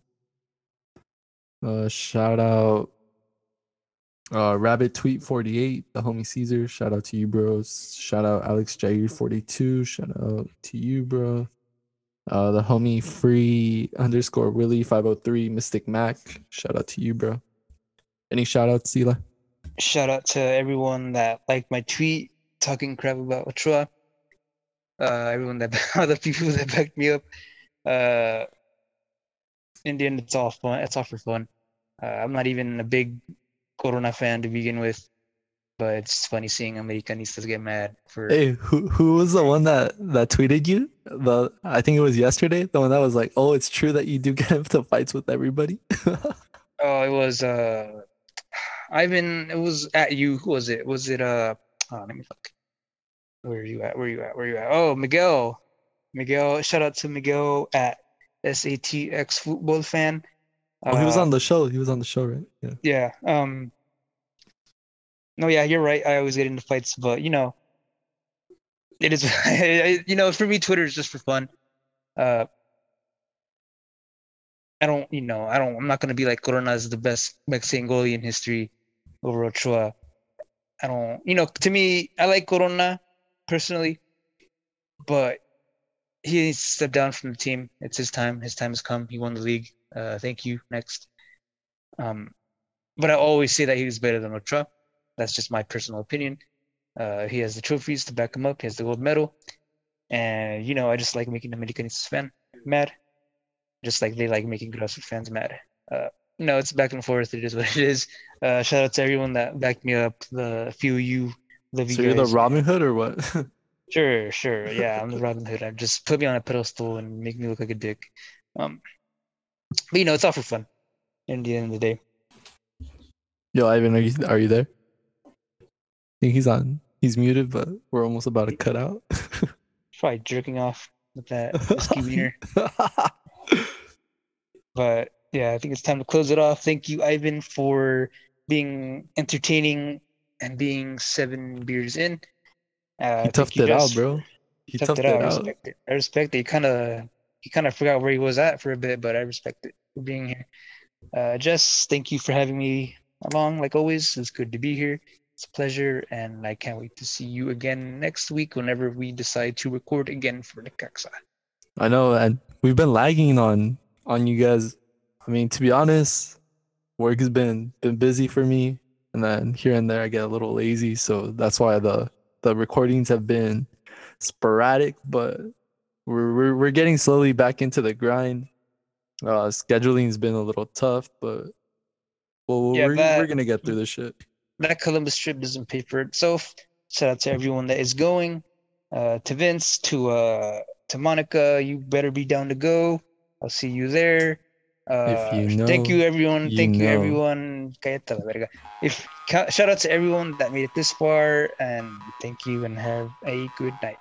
Uh, shout out. Uh, Rabbit Tweet 48, the homie Caesar. Shout out to you, bros. Shout out Alex Jair 42. Shout out to you, bro. Uh, the homie free underscore Willie 503 Mystic Mac. Shout out to you, bro. Any shout outs, Sila? Shout out to everyone that liked my tweet talking crap about Ochoa. Uh, everyone that other people that backed me up. Uh, in the end, it's all fun. It's all for fun. Uh, I'm not even a big Corona fan to begin with, but it's funny seeing Americanistas get mad for. Hey, who who was the one that that tweeted you? The I think it was yesterday. The one that was like, "Oh, it's true that you do get into fights with everybody." Oh, it was uh, Ivan. It was at you. Who was it? Was it uh? Oh, let me look. Where are you at? Where are you at? Where are you at? Oh, Miguel. Miguel. Shout out to Miguel at SATX Football Fan. oh, he was Uh, on the show. He was on the show, right? Yeah. Yeah. Um. No, yeah, you're right. I always get into fights, but you know, it is. you know, for me, Twitter is just for fun. Uh. I don't, you know, I don't. I'm not gonna be like Corona is the best Mexican goalie in history over Ochoa. I don't, you know, to me, I like Corona personally, but he needs to step down from the team. It's his time. His time has come. He won the league. Uh, thank you. Next. Um, but I always say that he was better than Ochoa. That's just my personal opinion. Uh, he has the trophies to back him up. He has the gold medal, and you know, I just like making the Americanistas fan mad, just like they like making grassroots fans mad. Uh, you know, it's back and forth. It is what it is. Uh, shout out to everyone that backed me up. The few of you, you So you're the. Robin Hood or what? Sure, sure. Yeah, I'm the Robin Hood. I just put me on a pedestal and make me look like a dick. Um, but you know, it's all for fun. In the end of the day, Yo, Ivan, are you are you there? Think he's on. He's muted, but we're almost about to cut out. probably jerking off with that whiskey. But yeah, I think it's time to close it off. Thank you, Ivan, for being entertaining and being seven beers in. Uh, he toughed it out, bro. He toughed toughed it it out. I respect it. I respect it. He kind of he kind of forgot where he was at for a bit, but I respect it for being here. Uh, Jess, thank you for having me along. Like always, it's good to be here. It's a pleasure, and I can't wait to see you again next week whenever we decide to record again for the Caxa. I know, and we've been lagging on on you guys. I mean, to be honest, work has been been busy for me, and then here and there I get a little lazy, so that's why the the recordings have been sporadic, but we're we're, we're getting slowly back into the grind. Uh, scheduling's been a little tough, but well, yeah, we're, that, we're gonna get through this shit. That Columbus trip doesn't pay for itself. Shout out to everyone that is going. Uh, to Vince, to uh, to Monica, you better be down to go. I'll see you there. Uh, you know, thank you everyone. You thank know. you everyone. If shout out to everyone that made it this far, and thank you and have a good night.